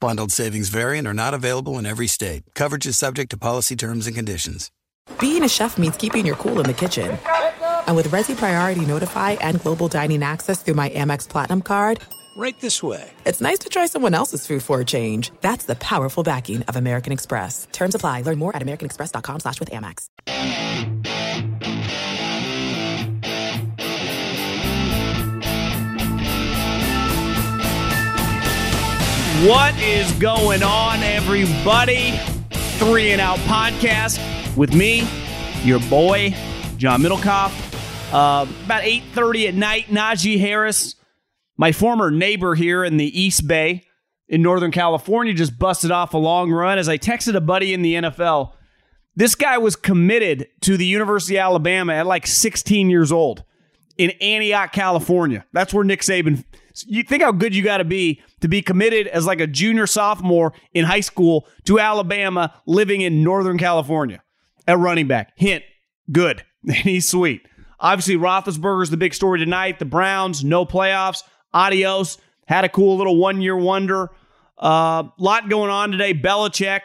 Bundled savings vary and are not available in every state. Coverage is subject to policy terms and conditions. Being a chef means keeping your cool in the kitchen. And with Resy Priority Notify and Global Dining Access through my Amex Platinum card, Right this way. it's nice to try someone else's food for a change. That's the powerful backing of American Express. Terms apply. Learn more at americanexpress.com slash with Amex. What is going on, everybody? Three and Out podcast with me, your boy, John Middlekauff. Uh, about 8.30 at night, Najee Harris, my former neighbor here in the East Bay in Northern California, just busted off a long run as I texted a buddy in the NFL. This guy was committed to the University of Alabama at like 16 years old in Antioch, California. That's where Nick Saban. You think how good you got to be to be committed as like a junior sophomore in high school to Alabama, living in Northern California at running back. Hint, good. He's sweet. Obviously, Roethlisberger's the big story tonight. The Browns, no playoffs. Adios. Had a cool little one year wonder. A uh, lot going on today. Belichick,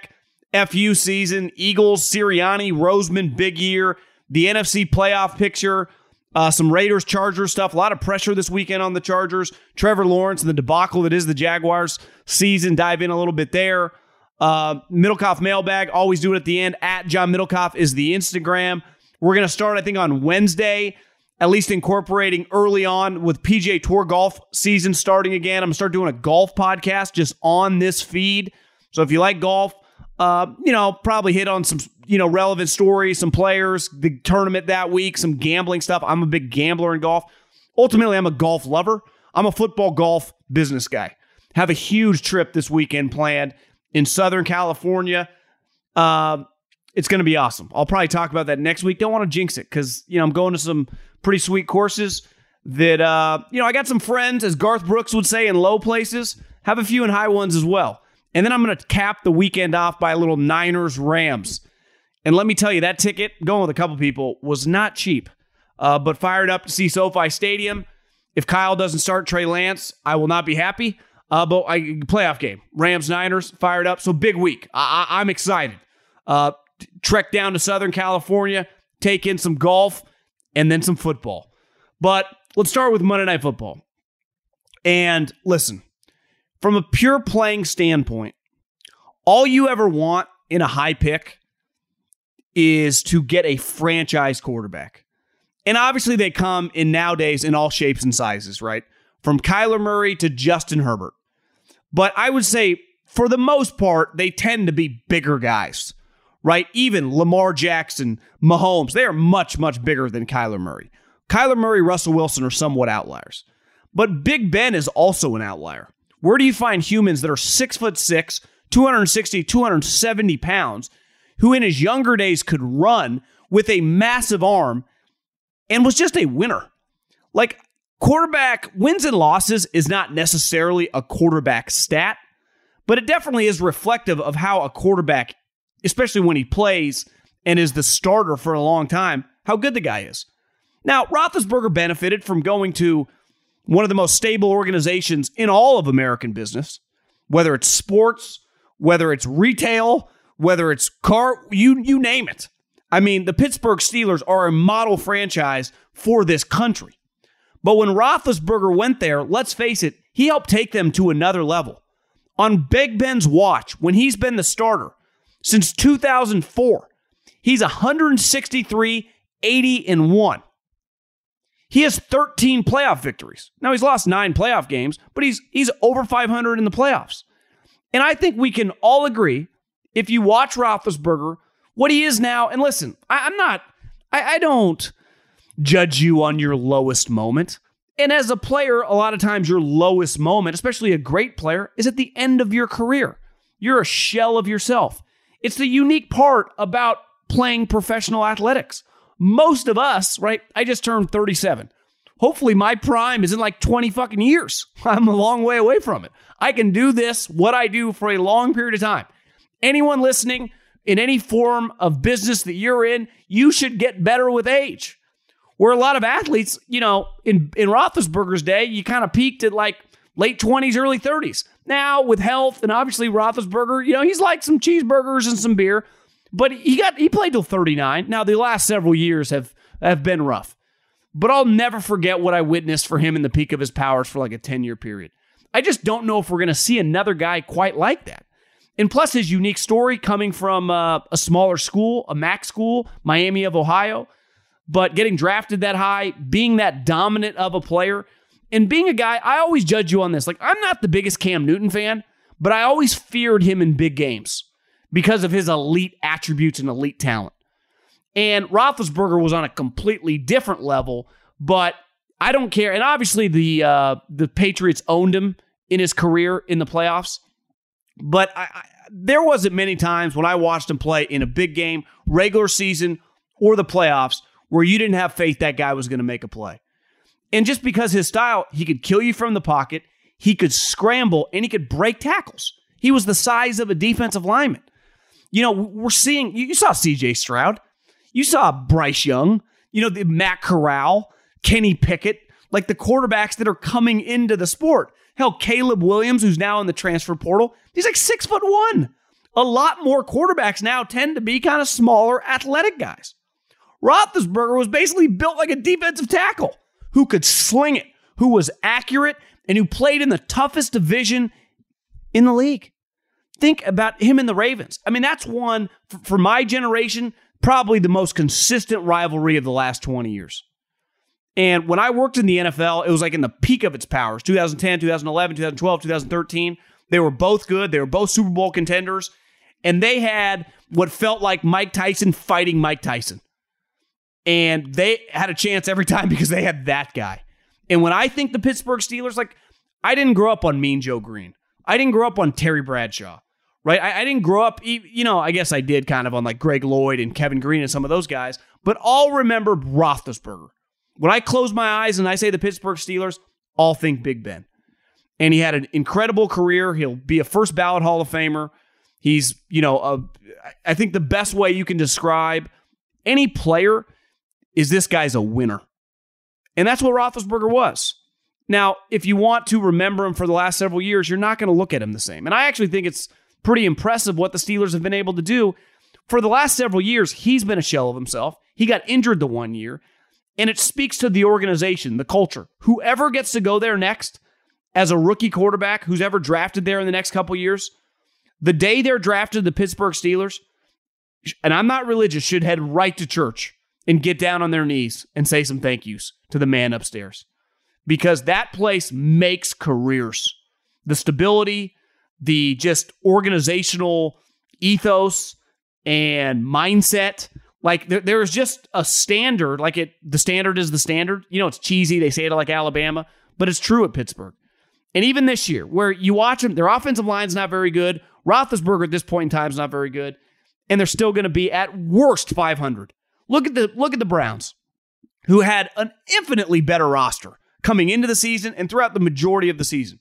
FU season, Eagles, Sirianni, Roseman, big year. The NFC playoff picture. Uh, some Raiders, Chargers stuff. A lot of pressure this weekend on the Chargers. Trevor Lawrence and the debacle that is the Jaguars season. Dive in a little bit there. Uh, Middlekauff mailbag. Always do it at the end. At John Middlekauff is the Instagram. We're going to start, I think, on Wednesday, at least incorporating early on with PGA Tour golf season starting again. I'm going to start doing a golf podcast just on this feed. So if you like golf, uh, you know, probably hit on some, you know, relevant stories, some players, the tournament that week, some gambling stuff. I'm a big gambler in golf. Ultimately, I'm a golf lover. I'm a football golf business guy. Have a huge trip this weekend planned in Southern California. Uh, it's going to be awesome. I'll probably talk about that next week. Don't want to jinx it because, you know, I'm going to some pretty sweet courses that, uh, you know, I got some friends, as Garth Brooks would say, in low places, have a few in high ones as well. And then I'm going to cap the weekend off by a little Niners Rams. And let me tell you, that ticket, going with a couple people, was not cheap. Uh, but fired up to see SoFi Stadium. If Kyle doesn't start Trey Lance, I will not be happy. Uh, but I playoff game, Rams Niners fired up. So big week. I, I'm excited. Uh, trek down to Southern California, take in some golf, and then some football. But let's start with Monday Night Football. And listen, from a pure playing standpoint, all you ever want in a high pick is to get a franchise quarterback. And obviously, they come in nowadays in all shapes and sizes, right? From Kyler Murray to Justin Herbert. But I would say, for the most part, they tend to be bigger guys, right? Even Lamar Jackson, Mahomes, they are much, much bigger than Kyler Murray. Kyler Murray, Russell Wilson are somewhat outliers. But Big Ben is also an outlier. Where do you find humans that are six foot six, 260, 270 pounds, who in his younger days could run with a massive arm and was just a winner? Like, quarterback wins and losses is not necessarily a quarterback stat, but it definitely is reflective of how a quarterback, especially when he plays and is the starter for a long time, how good the guy is. Now, Roethlisberger benefited from going to one of the most stable organizations in all of American business, whether it's sports, whether it's retail, whether it's car, you you name it. I mean, the Pittsburgh Steelers are a model franchise for this country. But when Roethlisberger went there, let's face it, he helped take them to another level. On Big Ben's watch, when he's been the starter since 2004, he's 163, 80, and 1. He has 13 playoff victories. Now he's lost nine playoff games, but he's he's over 500 in the playoffs. And I think we can all agree, if you watch Roethlisberger, what he is now, and listen, I, am not, I, I don't judge you on your lowest moment. And as a player, a lot of times your lowest moment, especially a great player, is at the end of your career. You're a shell of yourself. It's the unique part about playing professional athletics. Most of us, right? I just turned 37. Hopefully, my prime is in like 20 fucking years. I'm a long way away from it. I can do this, what I do, for a long period of time. Anyone listening in any form of business that you're in, you should get better with age. Where a lot of athletes, you know, in, in Roethlisberger's day, you kind of peaked at like late 20s, early 30s. Now, with health and obviously Roethlisberger, you know, he's like some cheeseburgers and some beer, but he got he played till 39. Now, the last several years have have been rough. But I'll never forget what I witnessed for him in the peak of his powers for like a 10 year period. I just don't know if we're going to see another guy quite like that. And plus, his unique story coming from uh, a smaller school, a MAC school, Miami of Ohio, but getting drafted that high, being that dominant of a player, and being a guy, I always judge you on this. Like, I'm not the biggest Cam Newton fan, but I always feared him in big games because of his elite attributes and elite talent. And Roethlisberger was on a completely different level, but I don't care. And obviously, the uh, the Patriots owned him in his career in the playoffs. But I, I, there wasn't many times when I watched him play in a big game, regular season, or the playoffs where you didn't have faith that guy was going to make a play. And just because his style, he could kill you from the pocket, he could scramble, and he could break tackles. He was the size of a defensive lineman. You know, we're seeing, you saw CJ Stroud. You saw Bryce Young, you know, the Matt Corral, Kenny Pickett, like the quarterbacks that are coming into the sport. Hell, Caleb Williams, who's now in the transfer portal, he's like six foot one. A lot more quarterbacks now tend to be kind of smaller, athletic guys. Roethlisberger was basically built like a defensive tackle who could sling it, who was accurate, and who played in the toughest division in the league. Think about him and the Ravens. I mean, that's one for my generation probably the most consistent rivalry of the last 20 years. And when I worked in the NFL, it was like in the peak of its powers 2010, 2011, 2012, 2013. They were both good. They were both Super Bowl contenders. And they had what felt like Mike Tyson fighting Mike Tyson. And they had a chance every time because they had that guy. And when I think the Pittsburgh Steelers, like, I didn't grow up on Mean Joe Greene. I didn't grow up on Terry Bradshaw right? I, I, didn't grow up, you know, I guess I did kind of on like Greg Lloyd and Kevin Greene and some of those guys, but all remember Roethlisberger. When I close my eyes and I say the Pittsburgh Steelers, all think Big Ben. And he had an incredible career. He'll be a first ballot Hall of Famer. He's, you know, a, I think the best way you can describe any player is this guy's a winner. And that's what Roethlisberger was. Now, if you want to remember him for the last several years, you're not going to look at him the same. And I actually think it's pretty impressive what the Steelers have been able to do. For the last several years, he's been a shell of himself. He got injured the one year, and it speaks to the organization, the culture. Whoever gets to go there next as a rookie quarterback, who's ever drafted there in the next couple years, the day they're drafted, the Pittsburgh Steelers, and I'm not religious, should head right to church and get down on their knees and say some thank yous to the man upstairs. Because that place makes careers. The stability, the just organizational ethos and mindset. Like there, there's just a standard. Like it, the standard is the standard. You know, it's cheesy. They say it like Alabama, but it's true at Pittsburgh. And even this year, where you watch them, their offensive line's not very good. Roethlisberger at this point in time is not very good, and they're still going to be at worst 500. Look at the look at the Browns, who had an infinitely better roster coming into the season and throughout the majority of the season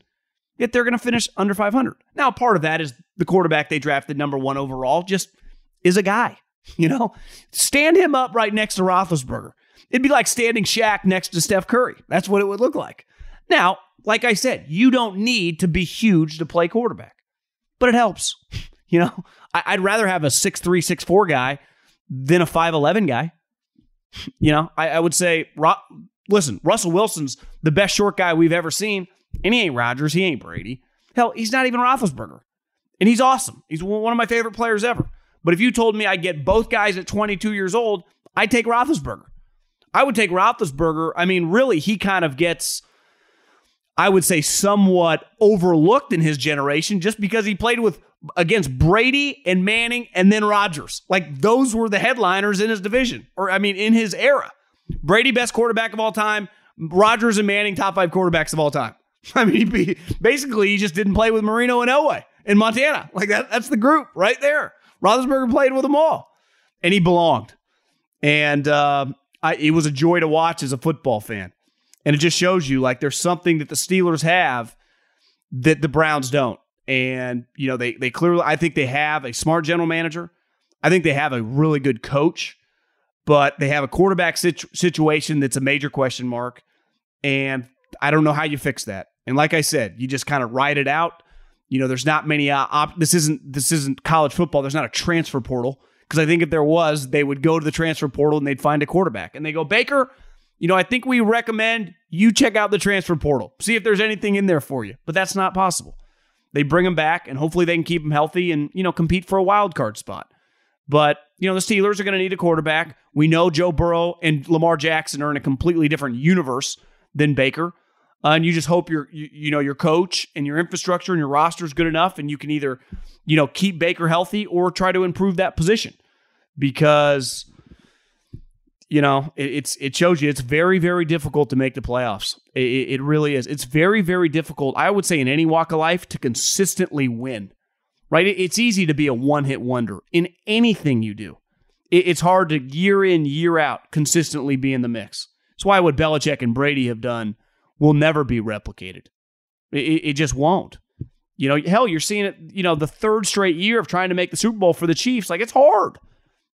yet they're going to finish under 500. Now, part of that is the quarterback they drafted number one overall just is a guy. You know, stand him up right next to Roethlisberger. It'd be like standing Shaq next to Steph Curry. That's what it would look like. Now, like I said, you don't need to be huge to play quarterback, but it helps. You know, I'd rather have a 6'3, 6'4 guy than a 5'11 guy. You know, I, I would say, Ro- listen, Russell Wilson's the best short guy we've ever seen. And he ain't Rodgers. He ain't Brady. Hell, he's not even Roethlisberger. And he's awesome. He's one of my favorite players ever. But if you told me I'd get both guys at 22 years old, I'd take Roethlisberger. I would take Roethlisberger. I mean, really, he kind of gets, I would say, somewhat overlooked in his generation just because he played with against Brady and Manning and then Rodgers. Like those were the headliners in his division, or I mean, in his era. Brady, best quarterback of all time. Rodgers and Manning, top five quarterbacks of all time. I mean, he, basically, he just didn't play with Marino and Elway in Montana. Like that, that's the group right there. Roethlisberger played with them all, and he belonged. And uh, I, it was a joy to watch as a football fan. And it just shows you like there's something that the Steelers have that the Browns don't. And, you know, they they clearly I think they have a smart general manager. I think they have a really good coach, but they have a quarterback situ- situation that's a major question mark. And I don't know how you fix that. And like I said, you just kind of ride it out. You know, there's not many uh, op- this isn't this isn't college football. There's not a transfer portal because I think if there was, they would go to the transfer portal and they'd find a quarterback. And they go, "Baker, you know, I think we recommend you check out the transfer portal. See if there's anything in there for you." But that's not possible. They bring him back and hopefully they can keep him healthy and, you know, compete for a wild card spot. But, you know, the Steelers are going to need a quarterback. We know Joe Burrow and Lamar Jackson are in a completely different universe than Baker. Uh, and you just hope your you, you, know your coach and your infrastructure and your roster is good enough and you can either you know keep Baker healthy or try to improve that position. Because you know it, it's it shows you it's very very difficult to make the playoffs. It, it really is. It's very very difficult I would say in any walk of life to consistently win right? It, it's easy to be a one hit wonder in anything you do. It's hard to year in year out consistently be in the mix. That's why what Belichick and Brady have done will never be replicated. It, it, just won't. You know, hell, you're seeing it. You know, the third straight year of trying to make the Super Bowl for the Chiefs. Like it's hard,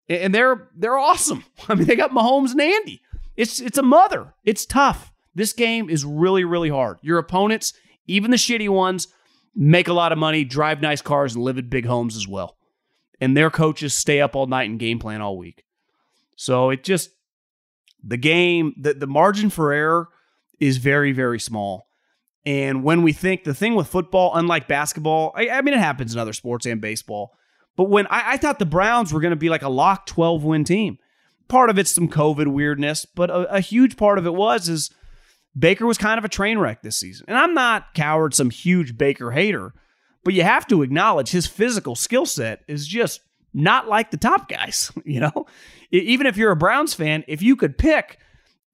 and they're they're awesome. I mean, they got Mahomes and Andy. It's it's a mother. It's tough. This game is really really hard. Your opponents, even the shitty ones, make a lot of money, drive nice cars, and live in big homes as well. And their coaches stay up all night and game plan all week. So it just the game, the, the margin for error is very, very small. And when we think the thing with football, unlike basketball, I, I mean, it happens in other sports and baseball. But when I, I thought the Browns were going to be like a lock 12 win team, part of it's some COVID weirdness, but a, a huge part of it was is Baker was kind of a train wreck this season. And I'm not coward, some huge Baker hater, but you have to acknowledge his physical skill set is just not like the top guys. You know, even if you're a Browns fan, if you could pick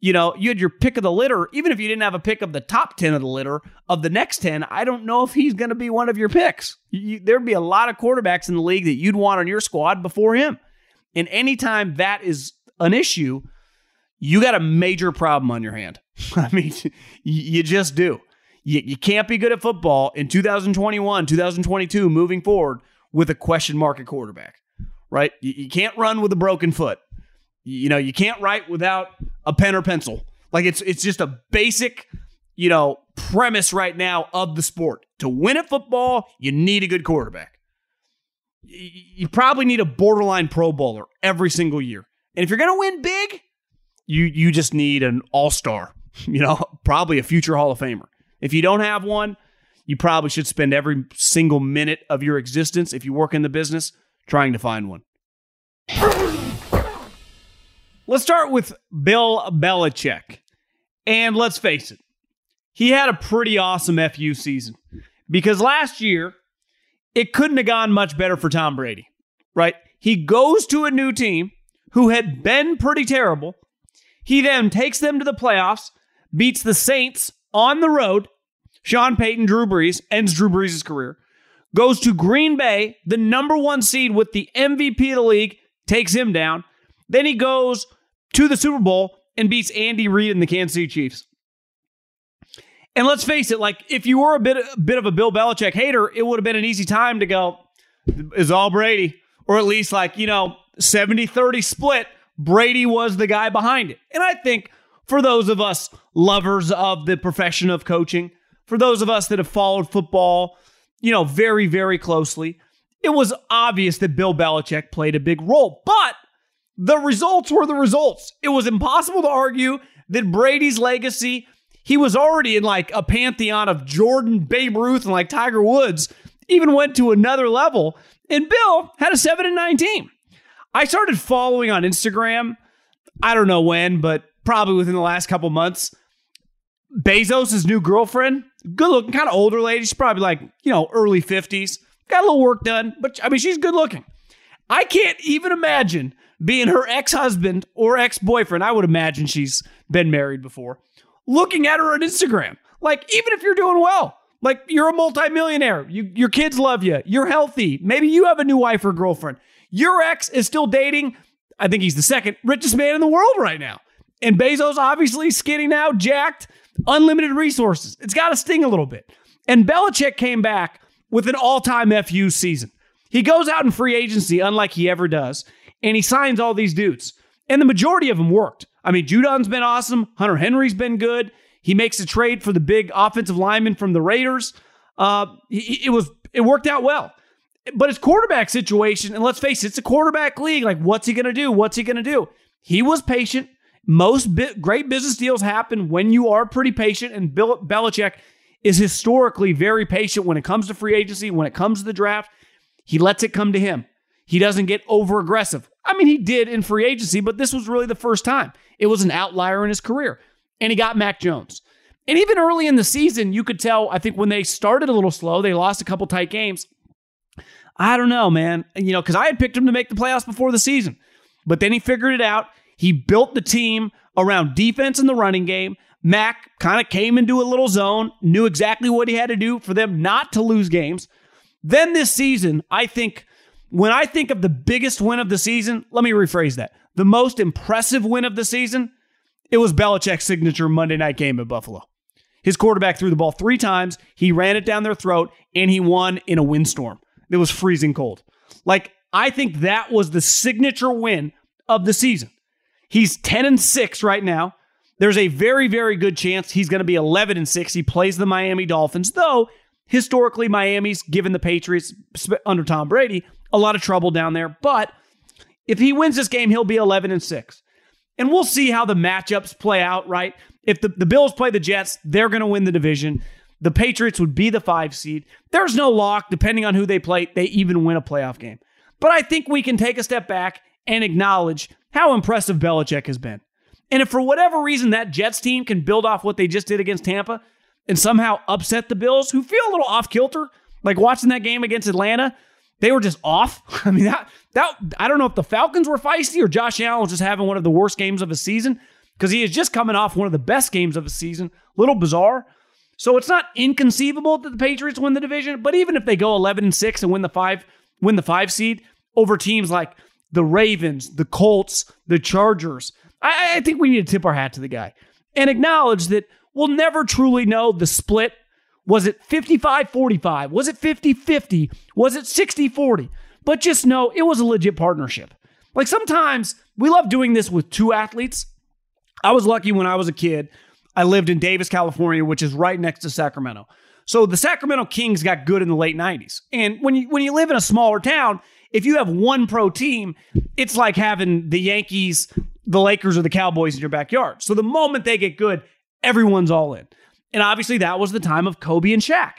you know, you had your pick of the litter, even if you didn't have a pick of the top 10 of the litter of the next 10, I don't know if he's going to be one of your picks. You, there'd be a lot of quarterbacks in the league that you'd want on your squad before him. And anytime that is an issue, you got a major problem on your hand. I mean, you just do. You, you can't be good at football in 2021, 2022, moving forward with a question mark at quarterback, right? You, you can't run with a broken foot. You know, you can't write without a pen or pencil. Like it's it's just a basic, you know, premise right now of the sport. To win at football, you need a good quarterback. You probably need a borderline pro bowler every single year. And if you're going to win big, you you just need an all-star, you know, probably a future Hall of Famer. If you don't have one, you probably should spend every single minute of your existence if you work in the business trying to find one. Let's start with Bill Belichick. And let's face it, he had a pretty awesome FU season because last year, it couldn't have gone much better for Tom Brady, right? He goes to a new team who had been pretty terrible. He then takes them to the playoffs, beats the Saints on the road. Sean Payton, Drew Brees, ends Drew Brees' career. Goes to Green Bay, the number one seed with the MVP of the league, takes him down. Then he goes to the Super Bowl and beats Andy Reid and the Kansas City Chiefs. And let's face it, like if you were a bit a bit of a Bill Belichick hater, it would have been an easy time to go, is all Brady. Or at least like, you know, 70-30 split. Brady was the guy behind it. And I think for those of us lovers of the profession of coaching, for those of us that have followed football, you know, very, very closely, it was obvious that Bill Belichick played a big role. But the results were the results. It was impossible to argue that Brady's legacy, he was already in like a pantheon of Jordan, Babe Ruth, and like Tiger Woods, even went to another level. And Bill had a 7 and 19. I started following on Instagram, I don't know when, but probably within the last couple months. Bezos' new girlfriend, good looking, kind of older lady. She's probably like, you know, early 50s. Got a little work done, but I mean, she's good looking. I can't even imagine being her ex husband or ex boyfriend. I would imagine she's been married before. Looking at her on Instagram. Like, even if you're doing well, Like you're a multimillionaire. You, your kids love you. You're healthy. Maybe you have a new wife or girlfriend. Your ex is still dating. I think he's the second richest man in the world right now. And Bezos obviously skinny now, jacked, unlimited resources. It's got to sting a little bit. And Belichick came back with an all-time FU season. He goes out in free agency, unlike he ever does, and he signs all these dudes. And the majority of them worked. I mean, Judon's been awesome. Hunter Henry's been good. He makes a trade for the big offensive lineman from the Raiders. Uh, it was it worked out well. But his quarterback situation, and let's face it, it's a quarterback league. Like, what's he going to do? What's he going to do? He was patient. Most bi- great business deals happen when you are pretty patient, and Bill Belichick is historically very patient when it comes to free agency, when it comes to the draft. He lets it come to him. He doesn't get over aggressive. I mean, he did in free agency, but this was really the first time. It was an outlier in his career. And he got Mac Jones. And even early in the season, you could tell, I think when they started a little slow, they lost a couple tight games. I don't know, man. You know, because I had picked him to make the playoffs before the season. But then he figured it out. He built the team around defense in the running game. Mac kind of came into a little zone, knew exactly what he had to do for them not to lose games. Then this season, I think, when I think of the biggest win of the season, let me rephrase that. The most impressive win of the season, it was Belichick's signature Monday night game at Buffalo. His quarterback threw the ball three times, he ran it down their throat, and he won in a windstorm. It was freezing cold. Like, I think that was the signature win of the season. He's 10 and 6 right now. There's a very, very good chance he's going to be 11 and 6. He plays the Miami Dolphins, though historically, Miami's given the Patriots under Tom Brady a lot of trouble down there. But if he wins this game, he'll be 11 and 6. And we'll see how the matchups play out, right? If the, the Bills play the Jets, they're going to win the division. The Patriots would be the five seed. There's no lock, depending on who they play, they even win a playoff game. But I think we can take a step back and acknowledge how impressive Belichick has been. And if for whatever reason that Jets team can build off what they just did against Tampa and somehow upset the Bills, who feel a little off kilter, like watching that game against Atlanta, they were just off. I mean, that that I don't know if the Falcons were feisty or Josh Allen was just having one of the worst games of his season because he is just coming off one of the best games of the season. A little bizarre. So it's not inconceivable that the Patriots win the division, but even if they go 11 and 6 and win the 5 win the 5 seed over teams like the Ravens, the Colts, the Chargers, I, I think we need to tip our hat to the guy and acknowledge that we'll never truly know the split. Was it 55 45? Was it 50 50? Was it 60 40? But just know it was a legit partnership. Like sometimes we love doing this with two athletes. I was lucky when I was a kid. I lived in Davis, California, which is right next to Sacramento. So the Sacramento Kings got good in the late 90s. And when you when you live in a smaller town, if you have one pro team, it's like having the Yankees, the Lakers, or the Cowboys in your backyard. So the moment they get good, everyone's all in. And obviously that was the time of Kobe and Shaq.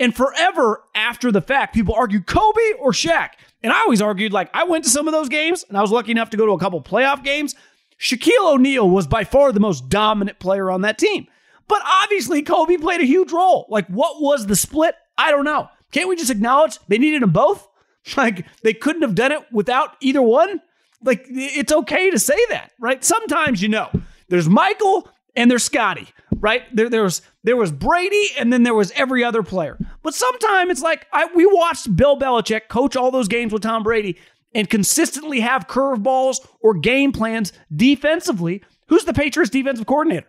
And forever after the fact, people argue Kobe or Shaq. And I always argued, like, I went to some of those games and I was lucky enough to go to a couple playoff games. Shaquille O'Neal was by far the most dominant player on that team. But obviously, Kobe played a huge role. Like, what was the split? I don't know. Can't we just acknowledge they needed them both? Like, they couldn't have done it without either one? Like, it's okay to say that, right? Sometimes, you know, there's Michael and there's Scottie, right? There, there was there was Brady, and then there was every other player. But sometimes it's like I, we watched Bill Belichick coach all those games with Tom Brady and consistently have curveballs or game plans defensively. Who's the Patriots defensive coordinator?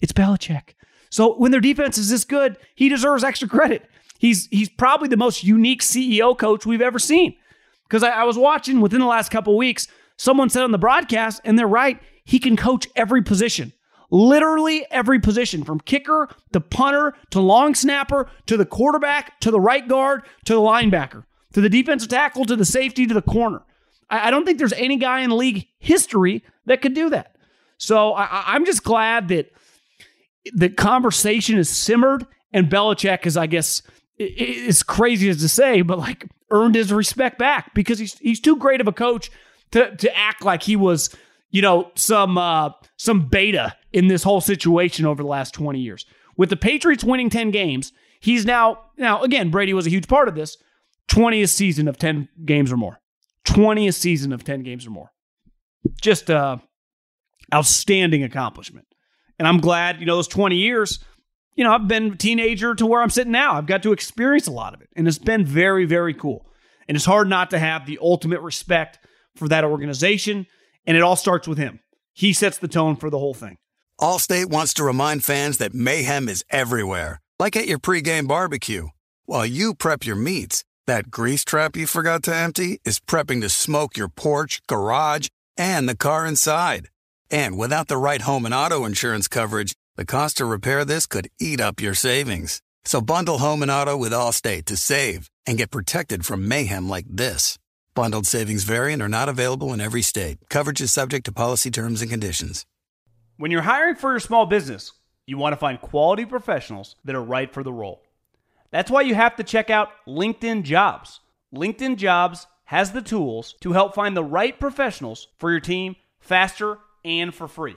It's Belichick. So when their defense is this good, he deserves extra credit. He's he's probably the most unique CEO coach we've ever seen. Because I, I was watching within the last couple weeks, someone said on the broadcast, and they're right, he can coach every position literally every position from kicker to punter to long snapper to the quarterback to the right guard to the linebacker to the defensive tackle to the safety to the corner. I, I don't think there's any guy in league history that could do that. So I, I'm just glad that the conversation is simmered and Belichick is, I guess, it's crazy as to say, but like earned his respect back because he's he's too great of a coach to to act like he was you know, some uh, some beta in this whole situation over the last 20 years. With the Patriots winning 10 games, he's now now again Brady was a huge part of this. 20th season of 10 games or more. 20th season of 10 games or more. Just uh outstanding accomplishment. And I'm glad, you know, those 20 years, you know, I've been a teenager to where I'm sitting now. I've got to experience a lot of it. And it's been very, very cool. And it's hard not to have the ultimate respect for that organization. And it all starts with him. He sets the tone for the whole thing. Allstate wants to remind fans that mayhem is everywhere, like at your pregame barbecue. While you prep your meats, that grease trap you forgot to empty is prepping to smoke your porch, garage, and the car inside. And without the right home and auto insurance coverage, the cost to repair this could eat up your savings. So bundle home and auto with Allstate to save and get protected from mayhem like this. Bundled savings variant are not available in every state. Coverage is subject to policy terms and conditions. When you're hiring for your small business, you want to find quality professionals that are right for the role. That's why you have to check out LinkedIn Jobs. LinkedIn Jobs has the tools to help find the right professionals for your team faster and for free.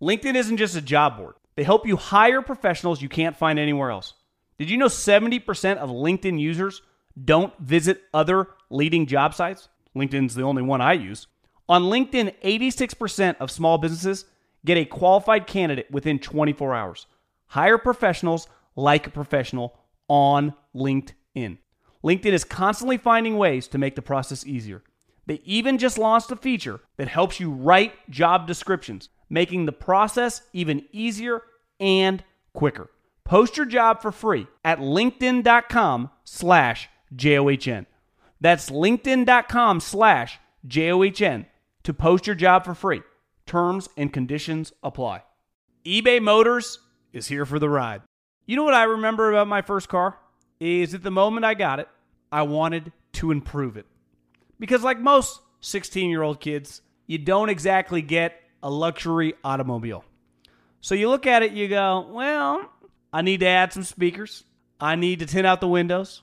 LinkedIn isn't just a job board, they help you hire professionals you can't find anywhere else. Did you know 70% of LinkedIn users don't visit other leading job sites? LinkedIn's the only one I use. On LinkedIn, 86% of small businesses get a qualified candidate within 24 hours. Hire professionals like a professional on LinkedIn. LinkedIn is constantly finding ways to make the process easier. They even just launched a feature that helps you write job descriptions, making the process even easier and quicker. Post your job for free at linkedin.com slash J-O-H-N. That's linkedin.com slash J-O-H-N to post your job for free. Terms and conditions apply. eBay Motors is here for the ride. You know what I remember about my first car? Is at the moment I got it, I wanted to improve it. Because, like most 16 year old kids, you don't exactly get a luxury automobile. So you look at it, you go, well, I need to add some speakers. I need to tint out the windows.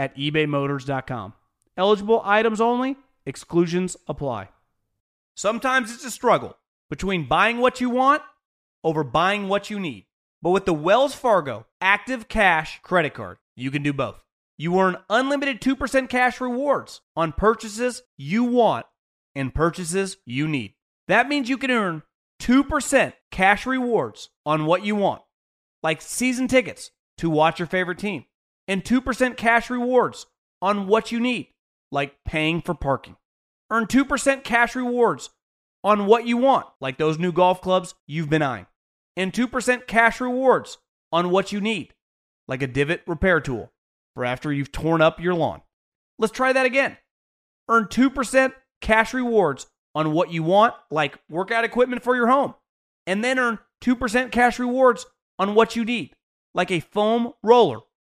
at ebaymotors.com. Eligible items only, exclusions apply. Sometimes it's a struggle between buying what you want over buying what you need. But with the Wells Fargo Active Cash credit card, you can do both. You earn unlimited 2% cash rewards on purchases you want and purchases you need. That means you can earn 2% cash rewards on what you want, like season tickets to watch your favorite team, and 2% cash rewards on what you need, like paying for parking. Earn 2% cash rewards on what you want, like those new golf clubs you've been eyeing and 2% cash rewards on what you need, like a divot repair tool for after you've torn up your lawn. Let's try that again. Earn 2% cash rewards on what you want, like workout equipment for your home, and then earn 2% cash rewards on what you need, like a foam roller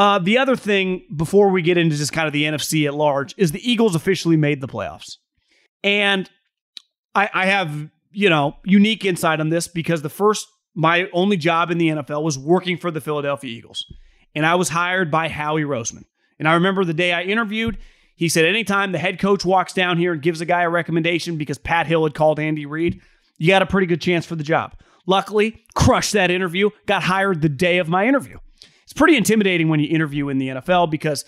Uh, the other thing before we get into just kind of the NFC at large is the Eagles officially made the playoffs. And I, I have, you know, unique insight on this because the first, my only job in the NFL was working for the Philadelphia Eagles and I was hired by Howie Roseman. And I remember the day I interviewed, he said, anytime the head coach walks down here and gives a guy a recommendation because Pat Hill had called Andy Reid, you got a pretty good chance for the job. Luckily, crushed that interview, got hired the day of my interview. It's pretty intimidating when you interview in the NFL because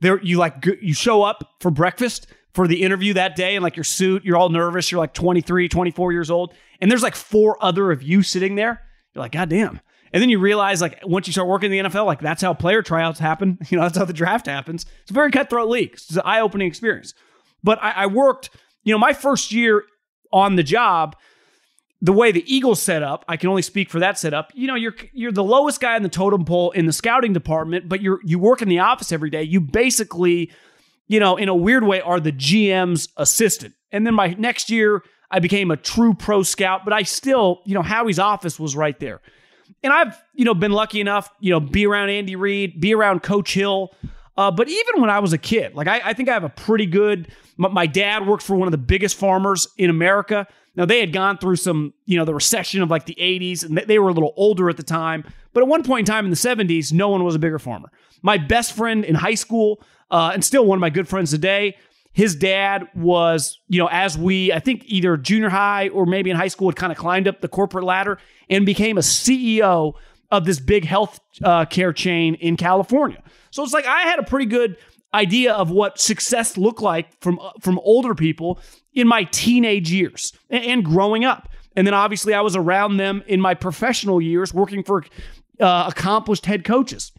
there you like you show up for breakfast for the interview that day in like your suit. You're all nervous. You're like 23, 24 years old. And there's like four other of you sitting there. You're like, God damn. And then you realize, like, once you start working in the NFL, like, that's how player tryouts happen. You know, that's how the draft happens. It's a very cutthroat league. It's an eye opening experience. But I, I worked, you know, my first year on the job, the way the Eagles set up, I can only speak for that setup. You know, you're you're the lowest guy in the totem pole in the scouting department, but you're you work in the office every day. You basically, you know, in a weird way, are the GM's assistant. And then my next year, I became a true pro scout, but I still, you know, Howie's office was right there. And I've, you know, been lucky enough, you know, be around Andy Reid, be around Coach Hill. Uh, but even when I was a kid, like I, I think I have a pretty good. My, my, dad worked for one of the biggest farmers in America. Now they had gone through some, you know, the recession of like the '80s, and they were a little older at the time. But at one point in time in the '70s, no one was a bigger farmer. My best friend in high school, uh, and still one of my good friends today, his dad was, you know, as we, I think either junior high or maybe in high school, had kind of climbed up the corporate ladder and became a CEO of this big health uh, care chain in California. So it's like I had a pretty good idea of what success looked like from from older people in my teenage years and, growing up. And then obviously I was around them in my professional years working for uh, accomplished head coaches.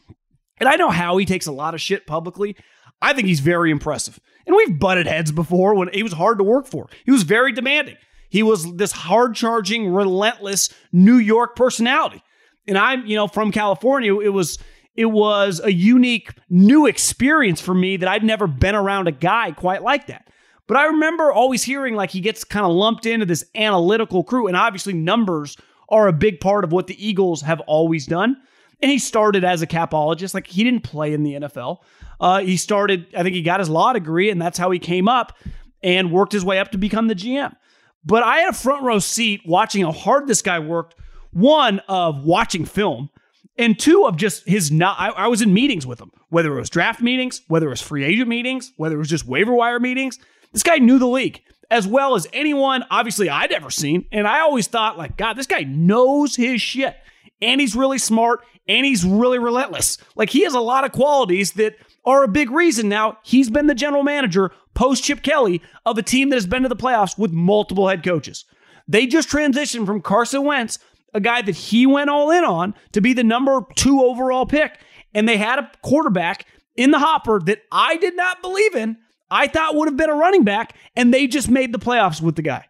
And I know Howie takes a lot of shit publicly. I think he's very impressive. And we've butted heads before when he was hard to work for. He was very demanding. He was this hard charging, relentless New York personality. And I'm, you know, from California. It was it was a unique new experience for me that I'd never been around a guy quite like that. But I remember always hearing like he gets kind of lumped into this analytical crew, and obviously numbers are a big part of what the Eagles have always done. And he started as a capologist, like he didn't play in the NFL. Uh, he started, I think he got his law degree, and that's how he came up and worked his way up to become the GM. But I had a front row seat watching how hard this guy worked. One of watching film, and two of just his not. I, I was in meetings with him, whether it was draft meetings, whether it was free agent meetings, whether it was just waiver wire meetings. This guy knew the league as well as anyone, obviously, I'd ever seen. And I always thought, like, God, this guy knows his shit. And he's really smart and he's really relentless. Like, he has a lot of qualities that are a big reason now he's been the general manager post Chip Kelly of a team that has been to the playoffs with multiple head coaches. They just transitioned from Carson Wentz, a guy that he went all in on, to be the number two overall pick. And they had a quarterback in the hopper that I did not believe in. I thought would have been a running back, and they just made the playoffs with the guy.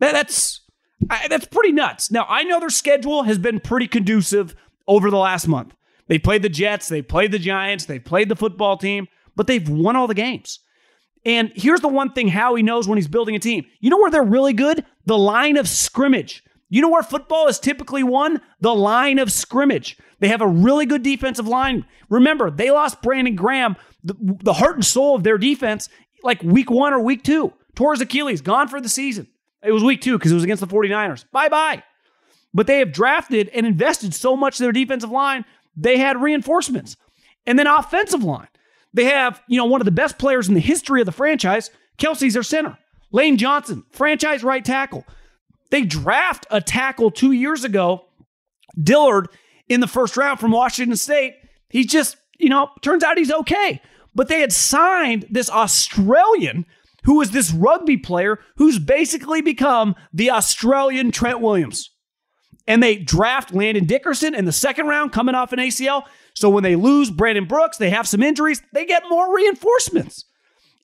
That, that's that's pretty nuts. Now I know their schedule has been pretty conducive over the last month. They played the Jets, they played the Giants, they played the football team, but they've won all the games. And here's the one thing Howie knows when he's building a team. You know where they're really good? The line of scrimmage. You know where football is typically won? The line of scrimmage. They have a really good defensive line. Remember, they lost Brandon Graham, the, the heart and soul of their defense, like week one or week two. Tore his Achilles, gone for the season. It was week two because it was against the 49ers. Bye bye. But they have drafted and invested so much in their defensive line they had reinforcements. And then offensive line. They have, you know, one of the best players in the history of the franchise. Kelce's their center. Lane Johnson, franchise right tackle. They draft a tackle two years ago, Dillard, in the first round from Washington State. He just, you know, turns out he's okay. But they had signed this Australian who is this rugby player who's basically become the Australian Trent Williams and they draft Landon Dickerson in the second round coming off an ACL. So when they lose Brandon Brooks, they have some injuries, they get more reinforcements.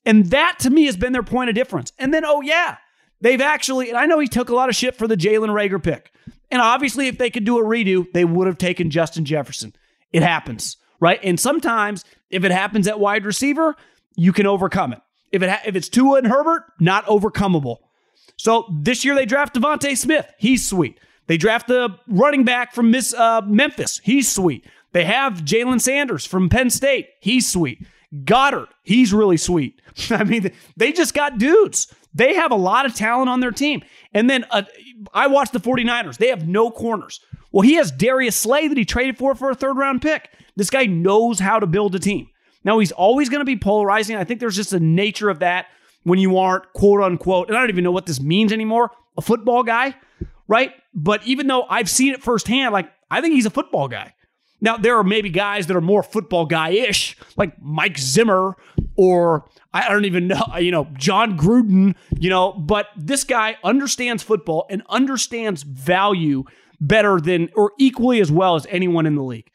And that to me has been their point of difference. And then, oh, yeah, they've actually, and I know he took a lot of shit for the Jalen Reagor pick. And obviously, if they could do a redo, they would have taken Justin Jefferson. It happens, right? And sometimes if it happens at wide receiver, you can overcome it. If it ha- if it's Tua and Herbert, not overcomable. So this year they draft DeVonta Smith. He's sweet. They draft the running back from Miss uh, Memphis. He's sweet. They have Jalen Sanders from Penn State. He's sweet. Goedert. he's really sweet. I mean, they just got dudes. They have a lot of talent on their team. And then uh, I watched the 49ers. They have no corners. Well, he has Darius Slay that he traded for for a third round pick. This guy knows how to build a team. Now, he's always going to be polarizing. I think there's just a nature of that when you aren't quote unquote, and I don't even know what this means anymore, a football guy right? But even though I've seen it firsthand, like I think he's a football guy. Now there are maybe guys that are more football guy-ish, like Mike Zimmer or I don't even know, you know, Jon Gruden, you know, but this guy understands football and understands value better than or equally as well as anyone in the league.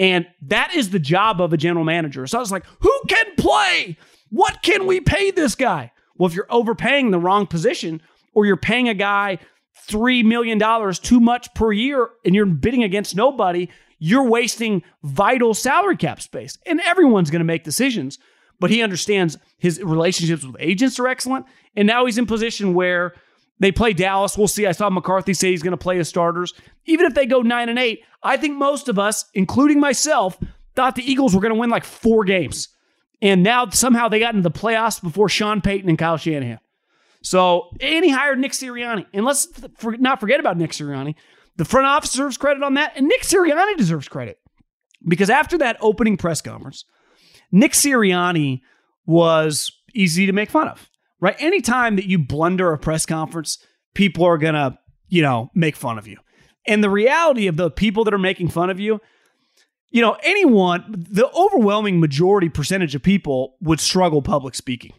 And that is the job of a general manager. So I was like, who can play? What can we pay this guy? Well, if you're overpaying the wrong position or you're paying a guy $3 million too much per year and you're bidding against nobody, you're wasting vital salary cap space. And everyone's going to make decisions, but he understands his relationships with agents are excellent. And now he's in position where they play Dallas. We'll see. I saw McCarthy say he's going to play his starters. Even if they go 9 and 8, I think most of us, including myself, thought the Eagles were going to win like four games. And now somehow they got into the playoffs before Sean Payton and Kyle Shanahan. So, and he hired Nick Sirianni. And let's not forget about Nick Sirianni. The front office deserves credit on that, and Nick Sirianni deserves credit. Because after that opening press conference, Nick Sirianni was easy to make fun of, right? Anytime that you blunder a press conference, people are going to, you know, make fun of you. And the reality of the people that are making fun of you, you know, anyone, the overwhelming majority percentage of people would struggle public speaking,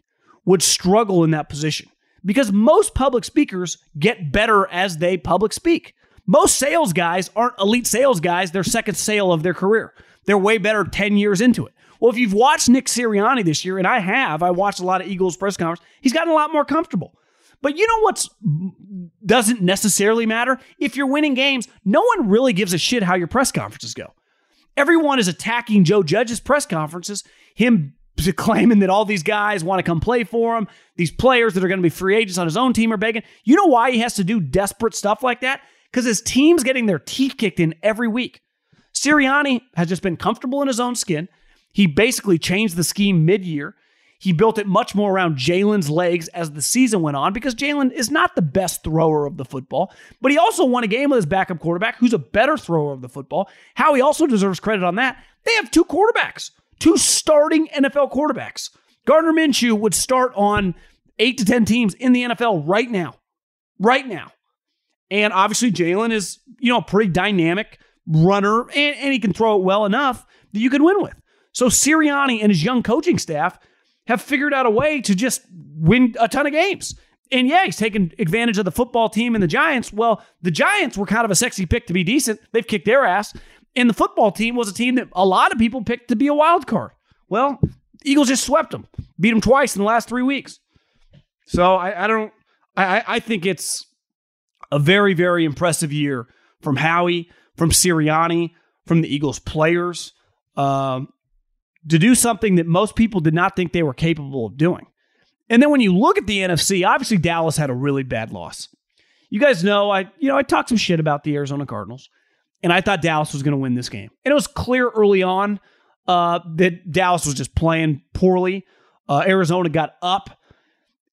would struggle in that position because most public speakers get better as they public speak. Most sales guys aren't elite sales guys, their second sale of their career. They're way better 10 years into it. Well, if you've watched Nick Sirianni this year, and I have, I watched a lot of Eagles press conference, he's gotten a lot more comfortable. But you know what doesn't necessarily matter? If you're winning games, no one really gives a shit how your press conferences go. Everyone is attacking Joe Judge's press conferences, him claiming that all these guys want to come play for him. These players that are going to be free agents on his own team are begging. You know why he has to do desperate stuff like that? Because his team's getting their teeth kicked in every week. Sirianni has just been comfortable in his own skin. He basically changed the scheme mid year. He built it much more around Jalen's legs as the season went on because Jalen is not the best thrower of the football, but he also won a game with his backup quarterback who's a better thrower of the football. Howie also deserves credit on that. They have two quarterbacks, two starting NFL quarterbacks. Gardner Minshew would start on eight to 10 teams in the NFL right now. Right now. And obviously, Jalen is, you know, a pretty dynamic runner and, and he can throw it well enough that you can win with. So Sirianni and his young coaching staff have figured out a way to just win a ton of games. And yeah, he's taken advantage of the football team and the Giants. Well, the Giants were kind of a sexy pick to be decent. They've kicked their ass. And the football team was a team that a lot of people picked to be a wild card. Well, Eagles just swept them, beat them twice in the last three weeks. So I, I don't. I, I think it's a very, very impressive year from Howie, from Sirianni, from the Eagles players. Um, to do something that most people did not think they were capable of doing. And then when you look at the NFC, obviously Dallas had a really bad loss. You guys know I, you know, I talked some shit about the Arizona Cardinals, and I thought Dallas was going to win this game. And it was clear early on uh, that Dallas was just playing poorly. Uh, Arizona got up,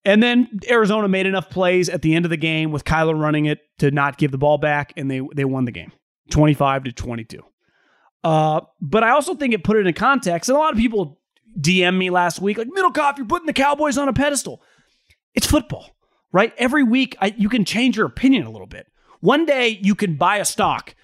and then Arizona made enough plays at the end of the game with Kyler running it to not give the ball back, and they they won the game, twenty five to twenty two. Uh, but I also think it put it in context. And a lot of people DM me last week, like, Middlekauff, you're putting the Cowboys on a pedestal. It's football, right? Every week, I, you can change your opinion a little bit. One day, you can buy a stock.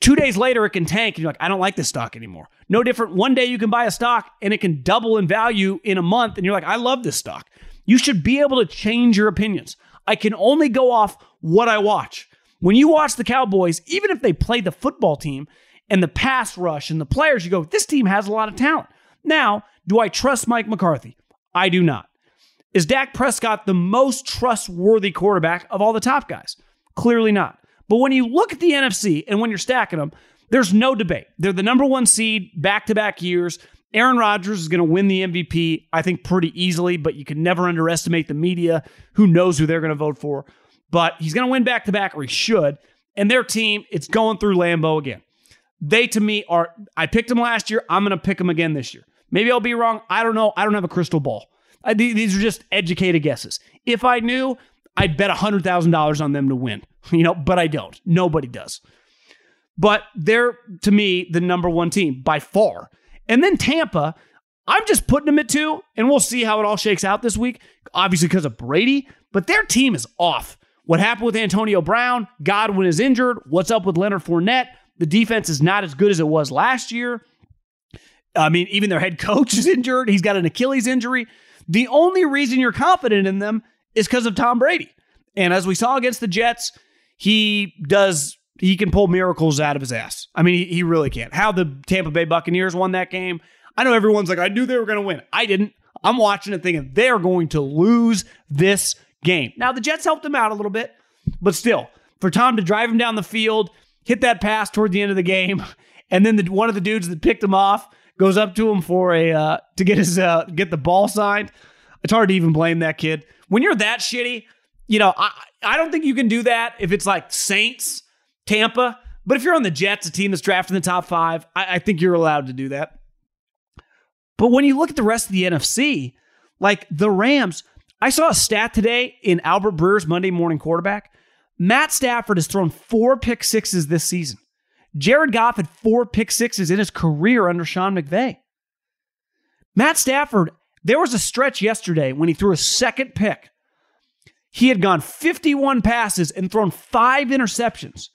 Two days later, it can tank, and you're like, I don't like this stock anymore. No different. One day, you can buy a stock, and it can double in value in a month, and you're like, I love this stock. You should be able to change your opinions. I can only go off what I watch. When you watch the Cowboys, even if they play the football team, and the pass rush and the players, you go, this team has a lot of talent. Now, do I trust Mike McCarthy? I do not. Is Dak Prescott the most trustworthy quarterback of all the top guys? Clearly not. But when you look at the NFC and when you're stacking them, there's no debate. They're the number one seed back to back years. Aaron Rodgers is going to win the MVP, I think, pretty easily, but you can never underestimate the media. Who knows who they're going to vote for? But he's going to win back to back, or he should. And their team, it's going through Lambeau again. They to me are, I picked them last year. I'm going to pick them again this year. Maybe I'll be wrong. I don't know. I don't have a crystal ball. I, these are just educated guesses. If I knew, I'd bet $100,000 on them to win, you know, but I don't. Nobody does. But they're, to me, the number one team by far. And then Tampa, I'm just putting them at two, and we'll see how it all shakes out this week. Obviously, because of Brady, but their team is off. What happened with Antonio Brown? Godwin is injured. What's up with Leonard Fournette? The defense is not as good as it was last year. I mean, even their head coach is injured. He's got an Achilles injury. The only reason you're confident in them is because of Tom Brady. And as we saw against the Jets, he does he can pull miracles out of his ass. I mean, he, he really can. How the Tampa Bay Buccaneers won that game, I know everyone's like, I knew they were going to win. I didn't. I'm watching it thinking they're going to lose this game. Now, the Jets helped them out a little bit, but still, for Tom to drive him down the field, hit that pass toward the end of the game, and then the, one of the dudes that picked him off goes up to him for a uh, to get his uh, get the ball signed. It's hard to even blame that kid. When you're that shitty, you know, I, I don't think you can do that if it's like Saints, Tampa. But if you're on the Jets, a team that's drafted in the top five, I, I think you're allowed to do that. But when you look at the rest of the NFC, like the Rams, I saw a stat today in Albert Breer's Monday morning quarterback. Matt Stafford has thrown four pick sixes this season. Jared Goff had four pick sixes in his career under Sean McVay. Matt Stafford, there was a stretch yesterday when he threw a second pick. He had gone 51 passes and thrown five interceptions.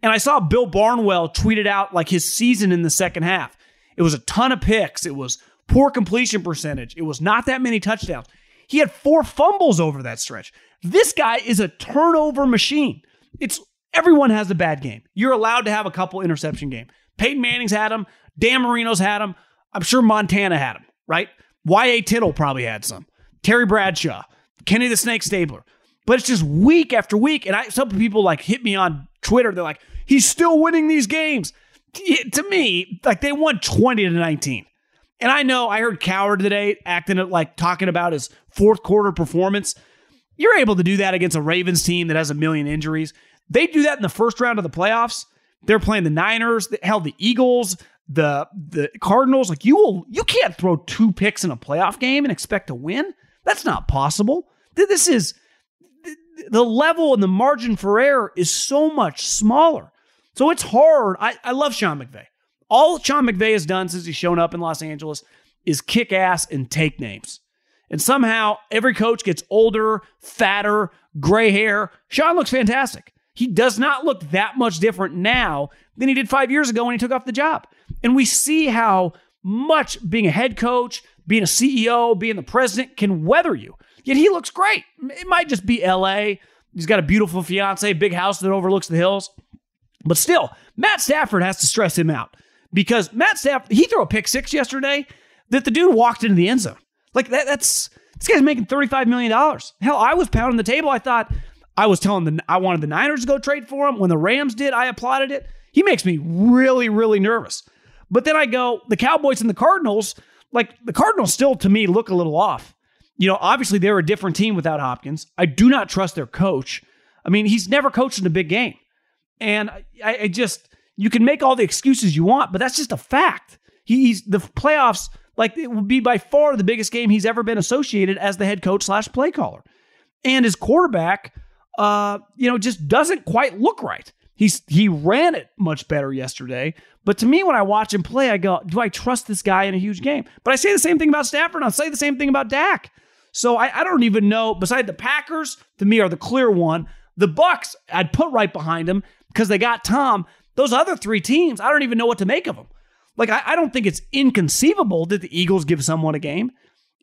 And I saw Bill Barnwell tweeted out like his season in the second half. It was a ton of picks. It was poor completion percentage. It was not that many touchdowns. He had four fumbles over that stretch. This guy is a turnover machine. It's everyone has a bad game. You're allowed to have a couple interception game. Peyton Manning's had them. Dan Marino's had them. I'm sure Montana had them, right? Y.A. Tittle probably had some. Terry Bradshaw, Kenny the Snake Stabler. But it's just week after week. And I some people like hit me on Twitter. They're like, he's still winning these games. To me, like they won 20 to 19. And I know I heard Cowherd today acting like talking about his fourth quarter performance. You're able to do that against a Ravens team that has a million injuries. They do that in the first round of the playoffs. They're playing the Niners, hell, the Eagles, the the Cardinals. Like you will, you can't throw two picks in a playoff game and expect to win. That's not possible. This is the level and the margin for error is so much smaller. So it's hard. I, I love Sean McVay. All Sean McVay has done since he's shown up in Los Angeles is kick ass and take names. And somehow every coach gets older, fatter, gray hair. Sean looks fantastic. He does not look that much different now than he did five years ago when he took off the job. And we see how much being a head coach, being a CEO, being the president can weather you. Yet he looks great. It might just be LA. He's got a beautiful fiance, big house that overlooks the hills. But still, Matt Stafford has to stress him out because Matt Stafford, he threw a pick six yesterday that the dude walked into the end zone. Like that, that's this guy's making $35 million. Hell, I was pounding the table. I thought I was telling the I wanted the Niners to go trade for him. When the Rams did, I applauded it. He makes me really, really nervous. But then I go, the Cowboys and the Cardinals, like the Cardinals still to me look a little off. You know, obviously they're a different team without Hopkins. I do not trust their coach. I mean, he's never coached in a big game. And I, I just you can make all the excuses you want, but that's just a fact. He's the playoffs, like it will be by far the biggest game he's ever been associated as the head coach slash play caller. And his quarterback, uh, you know, just doesn't quite look right. He's he ran it much better yesterday, but to me, when I watch him play, I go, "Do I trust this guy in a huge game?" But I say the same thing about Stafford. I'll say the same thing about Dak. So I, I don't even know. Beside the Packers, to me, are the clear one. The Bucks, I'd put right behind them because they got Tom. Those other three teams, I don't even know what to make of them. Like, I, I don't think it's inconceivable that the Eagles give someone a game.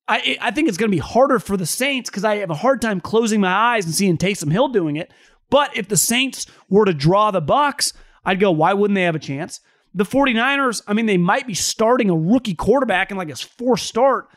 I, I think it's going to be harder for the Saints because I have a hard time closing my eyes and seeing Taysom Hill doing it. But if the Saints were to draw the Bucks, I'd go, why wouldn't they have a chance? The 49ers, I mean, they might be starting a rookie quarterback in like his fourth start.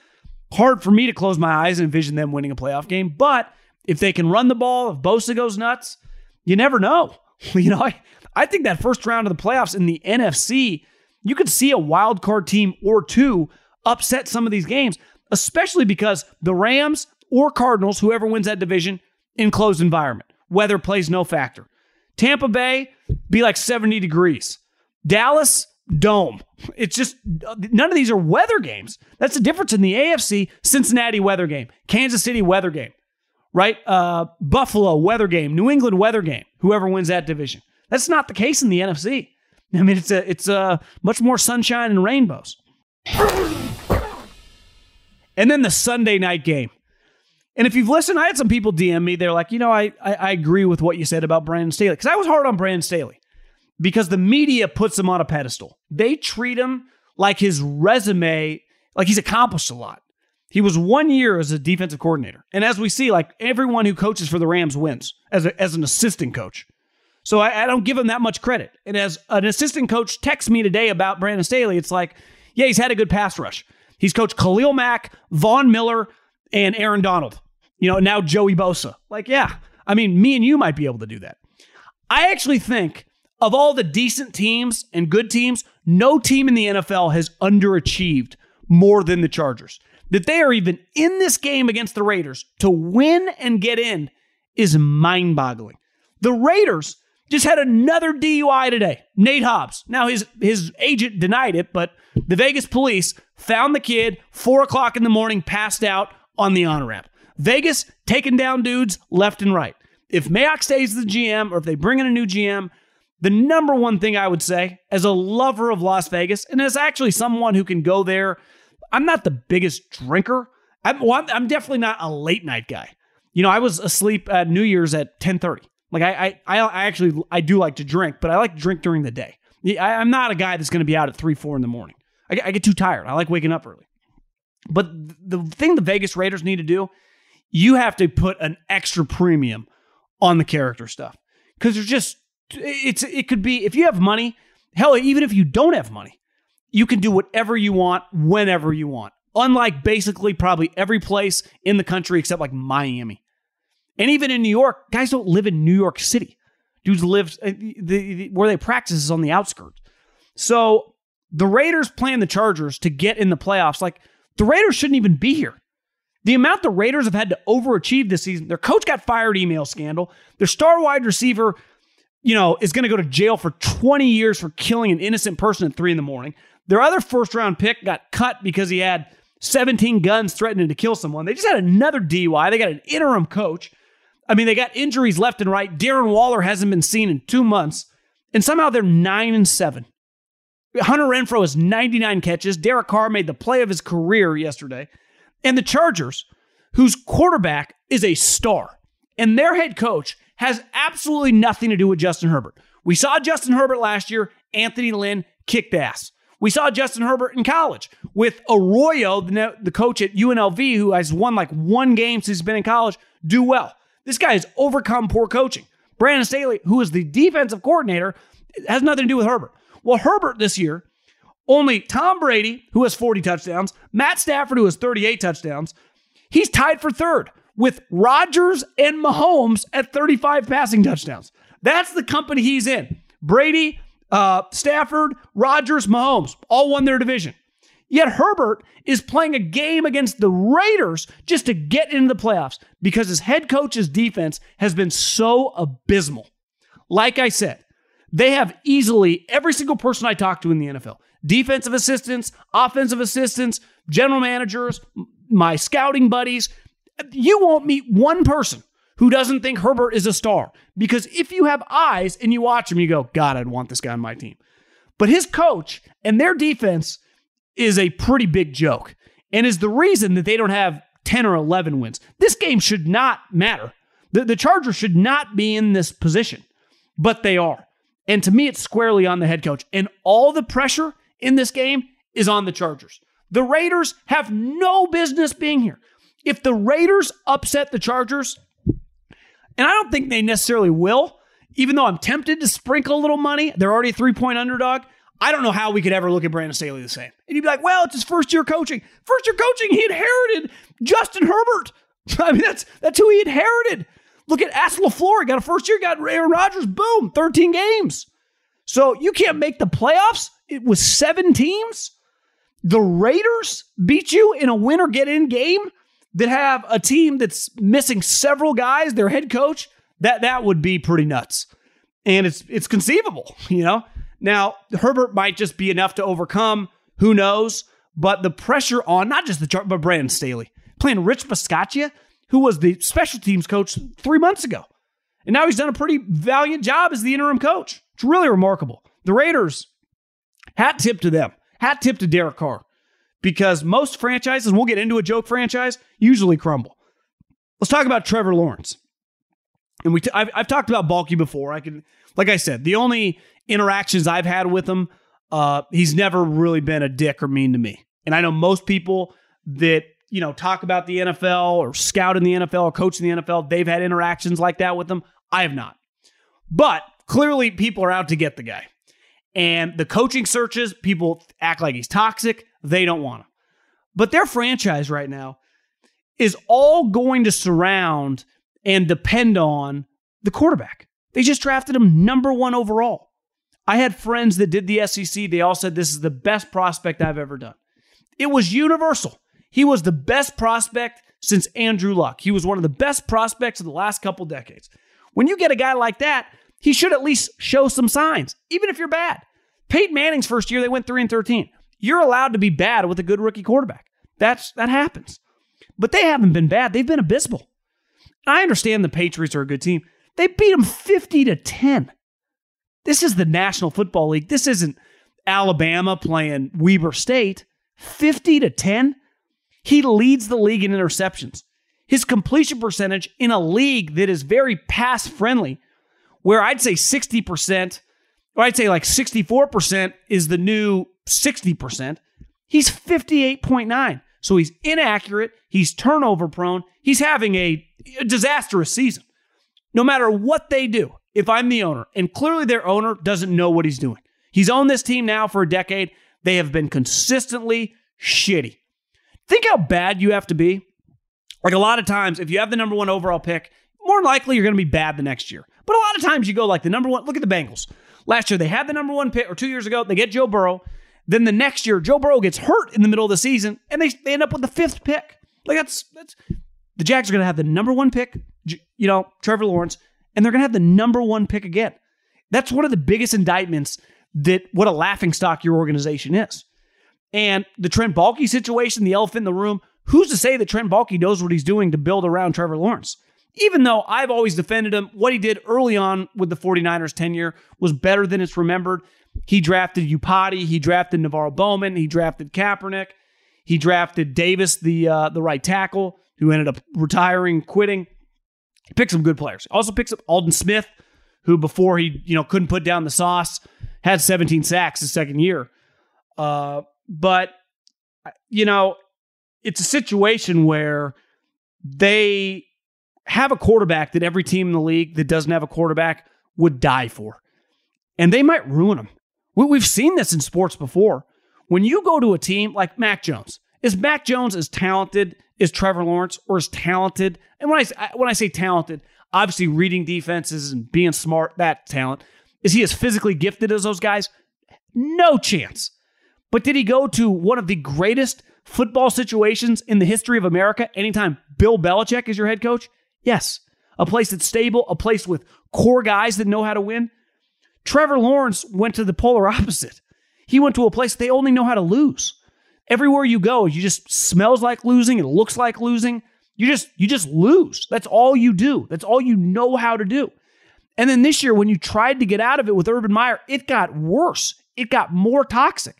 Hard for me to close my eyes and envision them winning a playoff game. But if they can run the ball, if Bosa goes nuts, you never know. You know, I, I think that first round of the playoffs in the NFC, you could see a wild card team or two upset some of these games, especially because the Rams or Cardinals, whoever wins that division, in closed environment. Weather plays no factor. Tampa Bay, be like 70 degrees. Dallas, dome. It's just none of these are weather games. That's the difference in the AFC Cincinnati weather game, Kansas City weather game, right? Uh, Buffalo weather game, New England weather game. Whoever wins that division. That's not the case in the NFC. I mean, it's a it's a much more sunshine and rainbows. And then the Sunday night game. And if you've listened, I had some people DM me. They're like, you know, I I, I agree with what you said about Brandon Staley because I was hard on Brandon Staley because the media puts him on a pedestal. They treat him like his resume, like he's accomplished a lot. He was one year as a defensive coordinator. And as we see, like everyone who coaches for the Rams wins as, a, as an assistant coach. So I, I, don't give him that much credit. And as an assistant coach texts me today about Brandon Staley, it's like, yeah, he's had a good pass rush. He's coached Khalil Mack, Von Miller, and Aaron Donald. You know, now Joey Bosa. Like, yeah, I mean, me and you might be able to do that. I actually think of all the decent teams and good teams, no team in the NFL has underachieved more than the Chargers. That they are even in this game against the Raiders to win and get in is mind boggling. The Raiders just had another DUI today. Nate Hobbs. Now his his agent denied it, but the Vegas police found the kid four o'clock in the morning, passed out on the on ramp. Vegas taking down dudes left and right. If Mayock stays the GM, or if they bring in a new GM, the number one thing I would say, as a lover of Las Vegas, and as actually someone who can go there, I'm not the biggest drinker. I'm, well, I'm definitely not a late night guy. You know, I was asleep at New Year's at 10:30. Like I, I, I actually I do like to drink, but I like to drink during the day. I, am not a guy that's going to be out at three, four in the morning. I, I get too tired. I like waking up early. But the thing the Vegas Raiders need to do, you have to put an extra premium on the character stuff because there's just it's it could be if you have money, hell, even if you don't have money, you can do whatever you want whenever you want. Unlike basically probably every place in the country except like Miami. And even in New York, guys don't live in New York City. Dudes live uh, the, the, where they practice is on the outskirts. So the Raiders playing the Chargers to get in the playoffs. Like the Raiders shouldn't even be here. The amount the Raiders have had to overachieve this season. Their coach got fired, email scandal. Their star wide receiver, you know, is going to go to jail for 20 years for killing an innocent person at three in the morning. Their other first round pick got cut because he had 17 guns threatening to kill someone. They just had another DUI. They got an interim coach. I mean, they got injuries left and right. Darren Waller hasn't been seen in two months, and somehow they're nine and seven. Hunter Renfrow has 99 catches. Derek Carr made the play of his career yesterday. And the Chargers, whose quarterback is a star, and their head coach has absolutely nothing to do with Justin Herbert. We saw Justin Herbert last year. Anthony Lynn kicked ass. We saw Justin Herbert in college with Arroyo, the coach at UNLV, who has won like one game since he's been in college, do well. This guy has overcome poor coaching. Brandon Staley, who is the defensive coordinator, has nothing to do with Herbert. Well, Herbert this year, only Tom Brady, who has 40 touchdowns, Matt Stafford, who has 38 touchdowns, he's tied for third with Rodgers and Mahomes at 35 passing touchdowns. That's the company he's in. Brady, uh, Stafford, Rodgers, Mahomes all won their division. Yet Herbert is playing a game against the Raiders just to get into the playoffs because his head coach's defense has been so abysmal. Like I said, they have easily every single person I talk to in the NFL defensive assistants, offensive assistants, general managers, my scouting buddies. You won't meet one person who doesn't think Herbert is a star because if you have eyes and you watch him, you go, God, I'd want this guy on my team. But his coach and their defense is a pretty big joke and is the reason that they don't have 10 or 11 wins. This game should not matter. The, the Chargers should not be in this position, but they are. And to me, it's squarely on the head coach. And all the pressure in this game is on the Chargers. The Raiders have no business being here. If the Raiders upset the Chargers, and I don't think they necessarily will, even though I'm tempted to sprinkle a little money, they're already a three point underdog. I don't know how we could ever look at Brandon Staley the same. And you'd be like, well, it's his first year coaching. First year coaching, he inherited Justin Herbert. I mean, that's that's who he inherited. Look at Ask LaFleur. Got a first year, got Aaron Rodgers, boom, 13 games. So you can't make the playoffs it was seven teams. The Raiders beat you in a win or get in game that have a team that's missing several guys, their head coach. That that would be pretty nuts. And it's it's conceivable, you know. Now, Herbert might just be enough to overcome. Who knows? But the pressure on not just the chart, but Brandon Staley playing Rich Bisaccia, who was the special teams coach three months ago. And now he's done a pretty valiant job as the interim coach. It's really remarkable. The Raiders, hat tip to them. Hat tip to Derek Carr. Because most franchises, we'll get into a joke franchise, usually crumble. Let's talk about Trevor Lawrence. And we, t- I've, I've talked about Baalke before. I can, like I said, the only interactions I've had with him uh, he's never really been a dick or mean to me. And I know most people that you know talk about the NFL or scout in the NFL or coach in the NFL, they've had interactions like that with him. I have not. But clearly, people are out to get the guy. And the coaching searches, people act like he's toxic. They don't want him. But their franchise right now is all going to surround and depend on the quarterback. They just drafted him number one overall. I had friends that did the SEC. They all said this is the best prospect I've ever done. It was universal. He was the best prospect since Andrew Luck. He was one of the best prospects of the last couple decades. When you get a guy like that, he should at least show some signs, even if you're bad. Peyton Manning's first year, they went 3 and 13. You're allowed to be bad with a good rookie quarterback. That's that happens. But they haven't been bad. They've been abysmal. I understand the Patriots are a good team. They beat them 50 to 10. This is the National Football League. This isn't Alabama playing Weber State. 50 to 10. He leads the league in interceptions. His completion percentage in a league that is very pass friendly, where I'd say 60%, or I'd say like 64% is the new 60%, he's 58.9. So he's inaccurate. He's turnover prone. He's having a, disastrous season. No matter what they do, if I'm the owner, and clearly their owner doesn't know what he's doing. He's owned this team now for a decade. They have been consistently shitty. Think how bad you have to be. Like a lot of times, if you have the number one overall pick, more likely you're going to be bad the next year. But a lot of times you go like the number one. Look at the Bengals. Last year they had the number one pick, or two years ago they get Joe Burrow. Then the next year Joe Burrow gets hurt in the middle of the season, and they, they end up with the fifth pick. Like that's that's the Jags are going to have the number one pick. You know Trevor Lawrence and they're going to have the number one pick again. That's one of the biggest indictments that what a laughing stock your organization is. And the Trent Baalke situation, the elephant in the room, who's to say that Trent Baalke knows what he's doing to build around Trevor Lawrence? Even though I've always defended him, what he did early on with the 49ers tenure was better than it's remembered. He drafted Iupati, he drafted NaVorro Bowman, he drafted Kaepernick, he drafted Davis, the uh, the right tackle, who ended up retiring, quitting. He picked some good players. Also picks up Aldon Smith, who before he you know couldn't put down the sauce, had 17 sacks his second year. Uh, but you know, it's a situation where they have a quarterback that every team in the league that doesn't have a quarterback would die for, and they might ruin them. We've seen this in sports before. When you go to a team like Mac Jones, is Mac Jones as talented as Trevor Lawrence or as talented? And when I when I say talented, obviously reading defenses and being smart, that talent. Is he as physically gifted as those guys? No chance. But did he go to one of the greatest football situations in the history of America anytime Bill Belichick is your head coach? Yes. A place that's stable, a place with core guys that know how to win. Trevor Lawrence went to the polar opposite. He went to a place they only know how to lose. Everywhere you go, you just smells like losing, it looks like losing. You just you just lose. That's all you do. That's all you know how to do. And then this year when you tried to get out of it with Urban Meyer, it got worse. It got more toxic.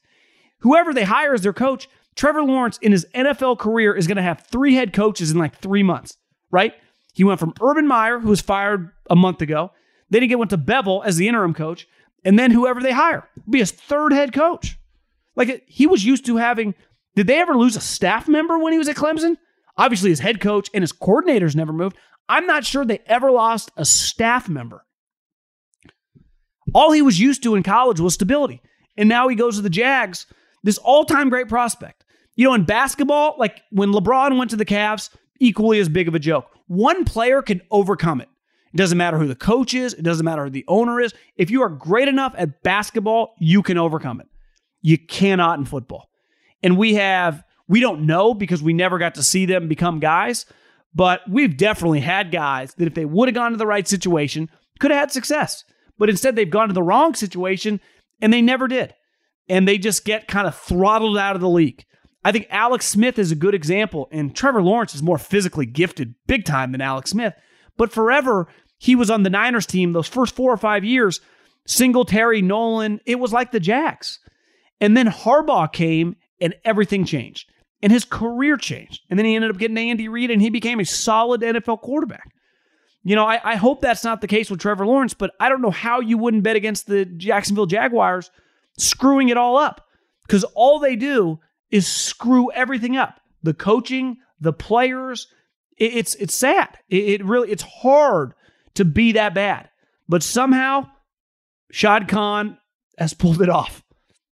Whoever they hire as their coach, Trevor Lawrence in his NFL career is going to have three head coaches in like 3 months, right? He went from Urban Meyer, who was fired a month ago, then he went to Bevell as the interim coach, and then whoever they hire be his third head coach. Like he was used to having. Did they ever lose a staff member when he was at Clemson? Obviously, his head coach and his coordinators never moved. I'm not sure they ever lost a staff member. All he was used to in college was stability. And now he goes to the Jags, this all time great prospect. You know, in basketball, like when LeBron went to the Cavs, equally as big of a joke. One player can overcome it. It doesn't matter who the coach is, it doesn't matter who the owner is. If you are great enough at basketball, you can overcome it. You cannot in football. And we have, we don't know because we never got to see them become guys, but we've definitely had guys that if they would have gone to the right situation, could have had success. But instead, they've gone to the wrong situation and they never did. And they just get kind of throttled out of the league. I think Alex Smith is a good example, and Trevor Lawrence is more physically gifted big time than Alex Smith. But forever, he was on the Niners team those first four or five years. Singletary, Nolan, it was like the Jags. And then Harbaugh came and everything changed. And his career changed. And then he ended up getting Andy Reid and he became a solid NFL quarterback. You know, I, I, hope that's not the case with Trevor Lawrence, but I don't know how you wouldn't bet against the Jacksonville Jaguars screwing it all up because all they do is screw everything up. The coaching, the players, it, it's it's sad. It, it really it's hard to be that bad, but somehow Shad Khan has pulled it off.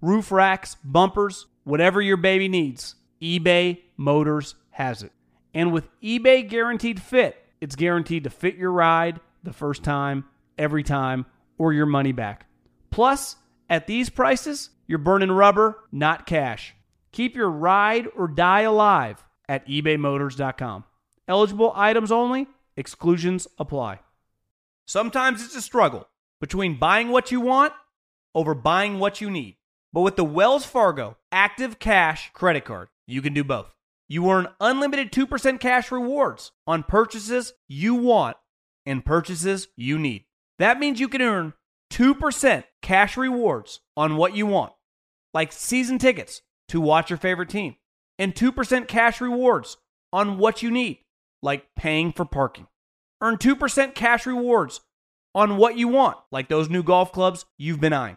roof racks, bumpers, whatever your baby needs, eBay Motors has it. And with eBay Guaranteed Fit, it's guaranteed to fit your ride the first time, every time, or your money back. Plus, at these prices, you're burning rubber, not cash. Keep your ride or die alive at ebaymotors.com. Eligible items only, exclusions apply. Sometimes it's a struggle between buying what you want over buying what you need. But with the Wells Fargo Active Cash credit card, you can do both. You earn unlimited 2% cash rewards on purchases you want and purchases you need. That means you can earn 2% cash rewards on what you want, like season tickets to watch your favorite team, and 2% cash rewards on what you need, like paying for parking. Earn 2% cash rewards on what you want, like those new golf clubs you've been eyeing,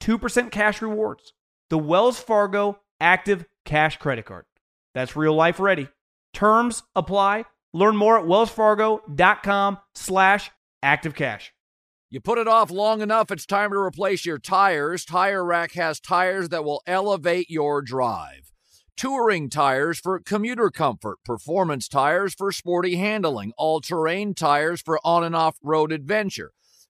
2% cash rewards, the Wells Fargo Active Cash credit card. That's real life ready. Terms apply. Learn more at wellsfargo.com slash activecash. You put it off long enough, it's time to replace your tires. Tire Rack has tires that will elevate your drive. Touring tires for commuter comfort, performance tires for sporty handling, all terrain tires for on and off road adventure.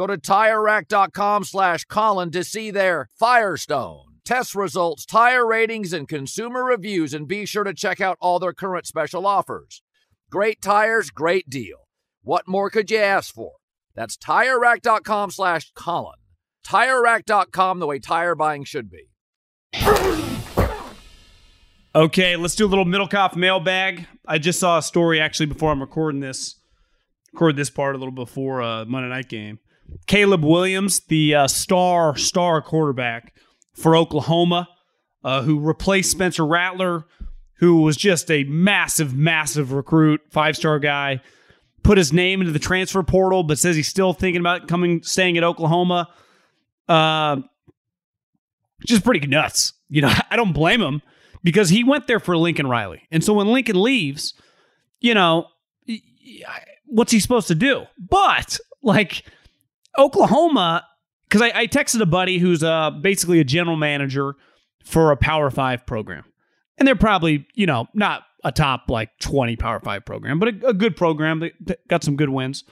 Go to TireRack.com slash Colin to see their Firestone test results, tire ratings, and consumer reviews, and be sure to check out all their current special offers. Great tires, great deal. What more could you ask for? That's TireRack.com slash Colin. TireRack.com, the way tire buying should be. Okay, let's do a little Middlekauff mailbag. I just saw a story actually before I'm recording this. Record this part a little before uh, Monday night game. Caleb Williams, the uh, star star quarterback for Oklahoma, uh, who replaced Spencer Rattler, who was just a massive, massive recruit, five star guy. Put his name into the transfer portal, but says he's still thinking about coming, staying at Oklahoma. Uh, just pretty nuts. You know, I don't blame him because he went there for Lincoln Riley. And so when Lincoln leaves, you know, what's he supposed to do? But like Oklahoma, because I, I, texted a buddy who's uh, basically a general manager for a Power Five program. And they're probably, you know, not a top like 20 Power Five program, but a, a good program. They got some good wins.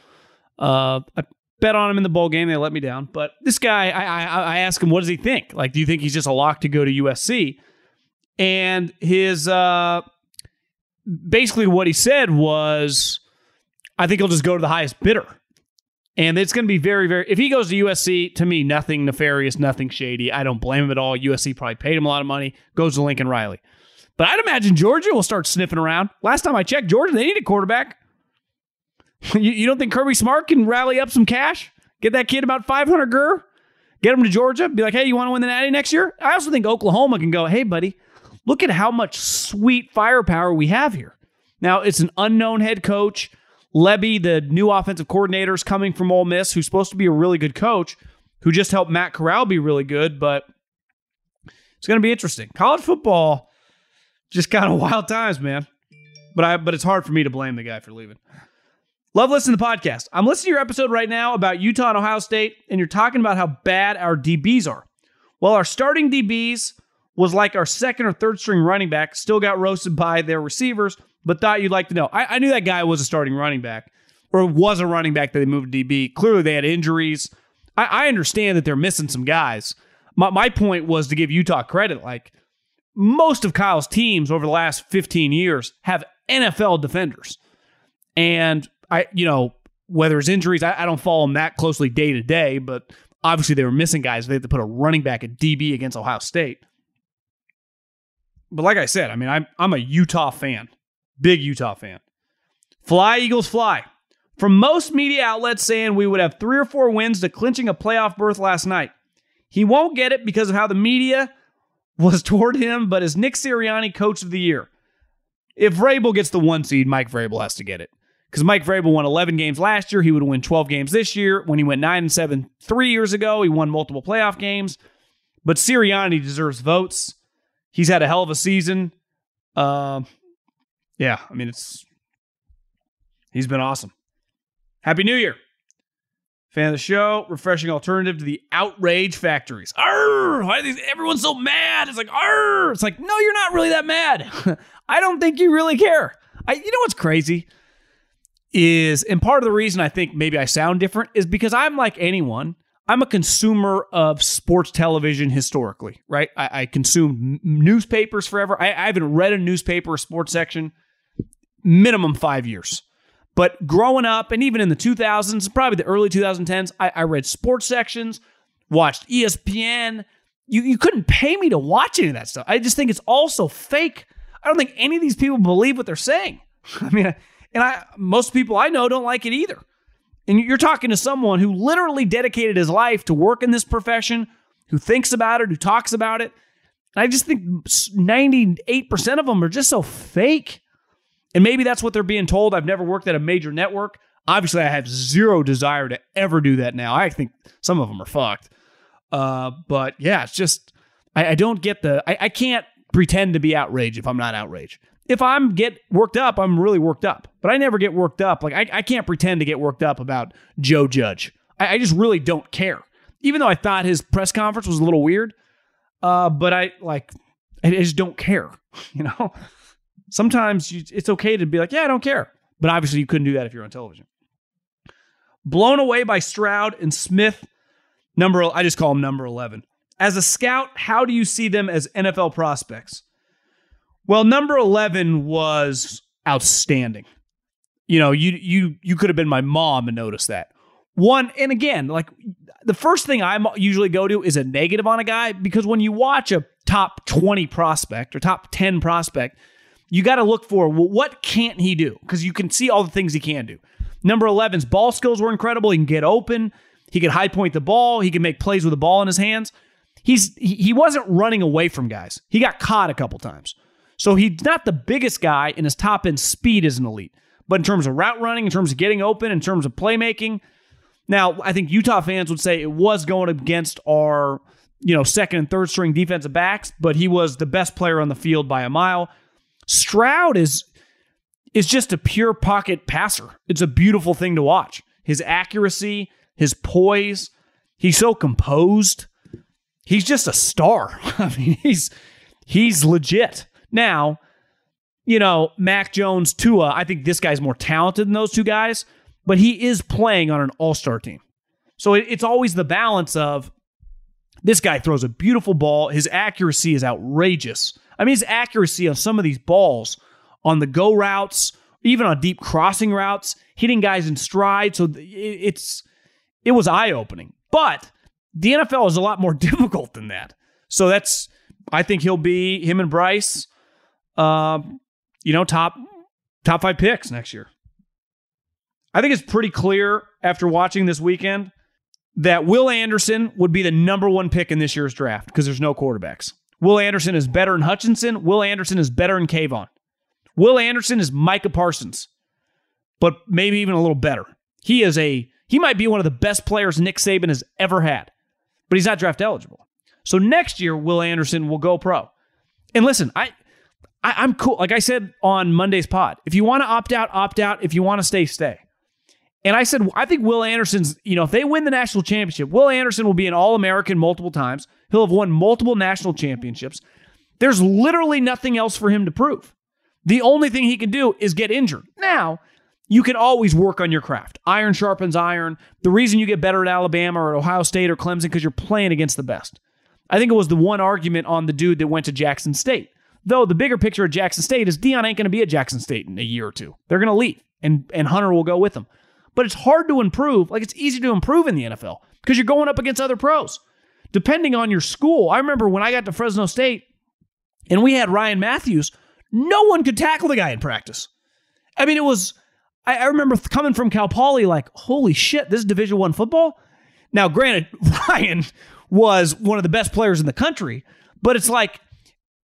Uh, I bet on him in the bowl game. They let me down. But this guy, I, I, I asked him, what does he think? Like, do you think he's just a lock to go to USC? And his uh, basically what he said was, I think he'll just go to the highest bidder. And it's going to be very, very. If he goes to USC, to me, nothing nefarious, nothing shady. I don't blame him at all. USC probably paid him a lot of money. Goes to Lincoln Riley. But I'd imagine Georgia will start sniffing around. Last time I checked, Georgia, they need a quarterback. you, you, don't think Kirby Smart can rally up some cash? Get that kid about 500 gur? Get him to Georgia? Be like, hey, you want to win the Natty next year? I also think Oklahoma can go, hey, buddy, look at how much sweet firepower we have here. Now, it's an unknown head coach. Lebby, the new offensive coordinator, is coming from Ole Miss, who's supposed to be a really good coach, who just helped Matt Corral be really good, but it's going to be interesting. College football, just kind of wild times, man. But I, but it's hard for me to blame the guy for leaving. Love listening to the podcast. I'm listening to your episode right now about Utah and Ohio State, and you're talking about how bad our DBs are. Well, our starting DBs was like our second or third string running back, still got roasted by their receivers, but thought you'd like to know. I, I knew that guy was a starting running back, or was a running back that they moved to DB. Clearly, they had injuries. I, I understand that they're missing some guys. My, my point was to give Utah credit. Like most of Kyle's teams over the last 15 years have NFL defenders. And I, you know, whether it's injuries, I, I don't follow them that closely day to day, but obviously they were missing guys. They had to put a running back at DB against Ohio State. But like I said, I mean, I'm I'm a Utah fan. Big Utah fan. Fly, Eagles, fly. From most media outlets saying we would have three or four wins to clinching a playoff berth last night. He won't get it because of how the media was toward him, but is Nick Sirianni coach of the year? If Vrabel gets the one seed, Mike Vrabel has to get it. Because Mike Vrabel won 11 games last year. He would win 12 games this year. When he went 9 and 7 three years ago, he won multiple playoff games. But Sirianni deserves votes. He's had a hell of a season. Uh, yeah, I mean, it's he's been awesome. Happy New Year. Fan of the show, refreshing alternative to the outrage factories. Arr! Why is everyone so mad? It's like, arr! It's like, no, you're not really that mad. I don't think you really care. I, you know what's crazy? Is, and part of the reason I think maybe I sound different is because I'm like anyone. I'm a consumer of sports television historically, right? I, I consume newspapers forever. I, I haven't read a newspaper or sports section minimum five years. But growing up, and even in the 2000s, probably the early 2010s, I, I read sports sections, watched ESPN. You, you couldn't pay me to watch any of that stuff. I just think it's all so fake. I don't think any of these people believe what they're saying. I mean, and I most people I know don't like it either. And you're talking to someone who literally dedicated his life to work in this profession, who thinks about it, who talks about it. And I just think 98% of them are just so fake. And maybe that's what they're being told. I've never worked at a major network. Obviously, I have zero desire to ever do that now. I think some of them are fucked. Uh, but yeah, it's just I, I don't get the I, I can't pretend to be outraged if I'm not outraged. If I'm get worked up, I'm really worked up. But I never get worked up. Like I, I can't pretend to get worked up about Joe Judge. I, I just really don't care. Even though I thought his press conference was a little weird. Uh, but I like I just don't care. You know? Sometimes you, it's okay to be like, yeah, I don't care. But obviously, you couldn't do that if you're on television. Blown away by Stroud and Smith, number I just call him number 11. As a scout, how do you see them as NFL prospects? Well, number 11 was outstanding. You know, you you you could have been my mom and noticed that. One, and again, like the first thing I usually go to is a negative on a guy because when you watch a top 20 prospect or top 10 prospect, you got to look for well, what can't he do? Because you can see all the things he can do. Number 11's ball skills were incredible. He can get open. He could high point the ball. He can make plays with the ball in his hands. He's he wasn't running away from guys. He got caught a couple times. So he's not the biggest guy, and his top end speed is an elite. But in terms of route running, in terms of getting open, in terms of playmaking, now I think Utah fans would say it was going against our you know, second and third string defensive backs, but he was the best player on the field by a mile. Stroud is is just a pure pocket passer. It's a beautiful thing to watch. His accuracy, his poise, he's so composed. He's just a star. I mean, he's he's legit. Now, you know, Mac Jones, Tua, I think this guy's more talented than those two guys, but he is playing on an all-star team. So it, it's always the balance of this guy throws a beautiful ball. His accuracy is outrageous. I mean, his accuracy on some of these balls on the go routes, even on deep crossing routes, hitting guys in stride. So it's it was eye opening. But the NFL is a lot more difficult than that. So that's I think he'll be him and Bryce, um, you know, top top five picks next year. I think it's pretty clear after watching this weekend that Will Anderson would be the number one pick in this year's draft because there's no quarterbacks. Will Anderson is better than Hutchinson. Will Anderson is better than Kayvon. Will Anderson is Micah Parsons, but maybe even a little better. He is a he might be one of the best players Nick Saban has ever had, but he's not draft eligible. So next year, Will Anderson will go pro. And listen, I, I am cool. Like I said on Monday's pod, if you want to opt out, opt out. If you want to stay, stay. And I said, I think Will Anderson's, you know, if they win the national championship, Will Anderson will be an All American multiple times. He'll have won multiple national championships. There's literally nothing else for him to prove. The only thing he can do is get injured. Now, you can always work on your craft. Iron sharpens iron. The reason you get better at Alabama or at Ohio State or Clemson because you're playing against the best. I think it was the one argument on the dude that went to Jackson State. Though the bigger picture of Jackson State is Deion ain't going to be at Jackson State in a year or two. They're going to leave, and and Hunter will go with them. But it's hard to improve. Like it's easy to improve in the NFL because you're going up against other pros. Depending on your school, I remember when I got to Fresno State and we had Ryan Mathews, no one could tackle the guy in practice. I mean, it was I, I remember coming from Cal Poly, like, holy shit, this is Division One football. Now, granted, Ryan was one of the best players in the country, but it's like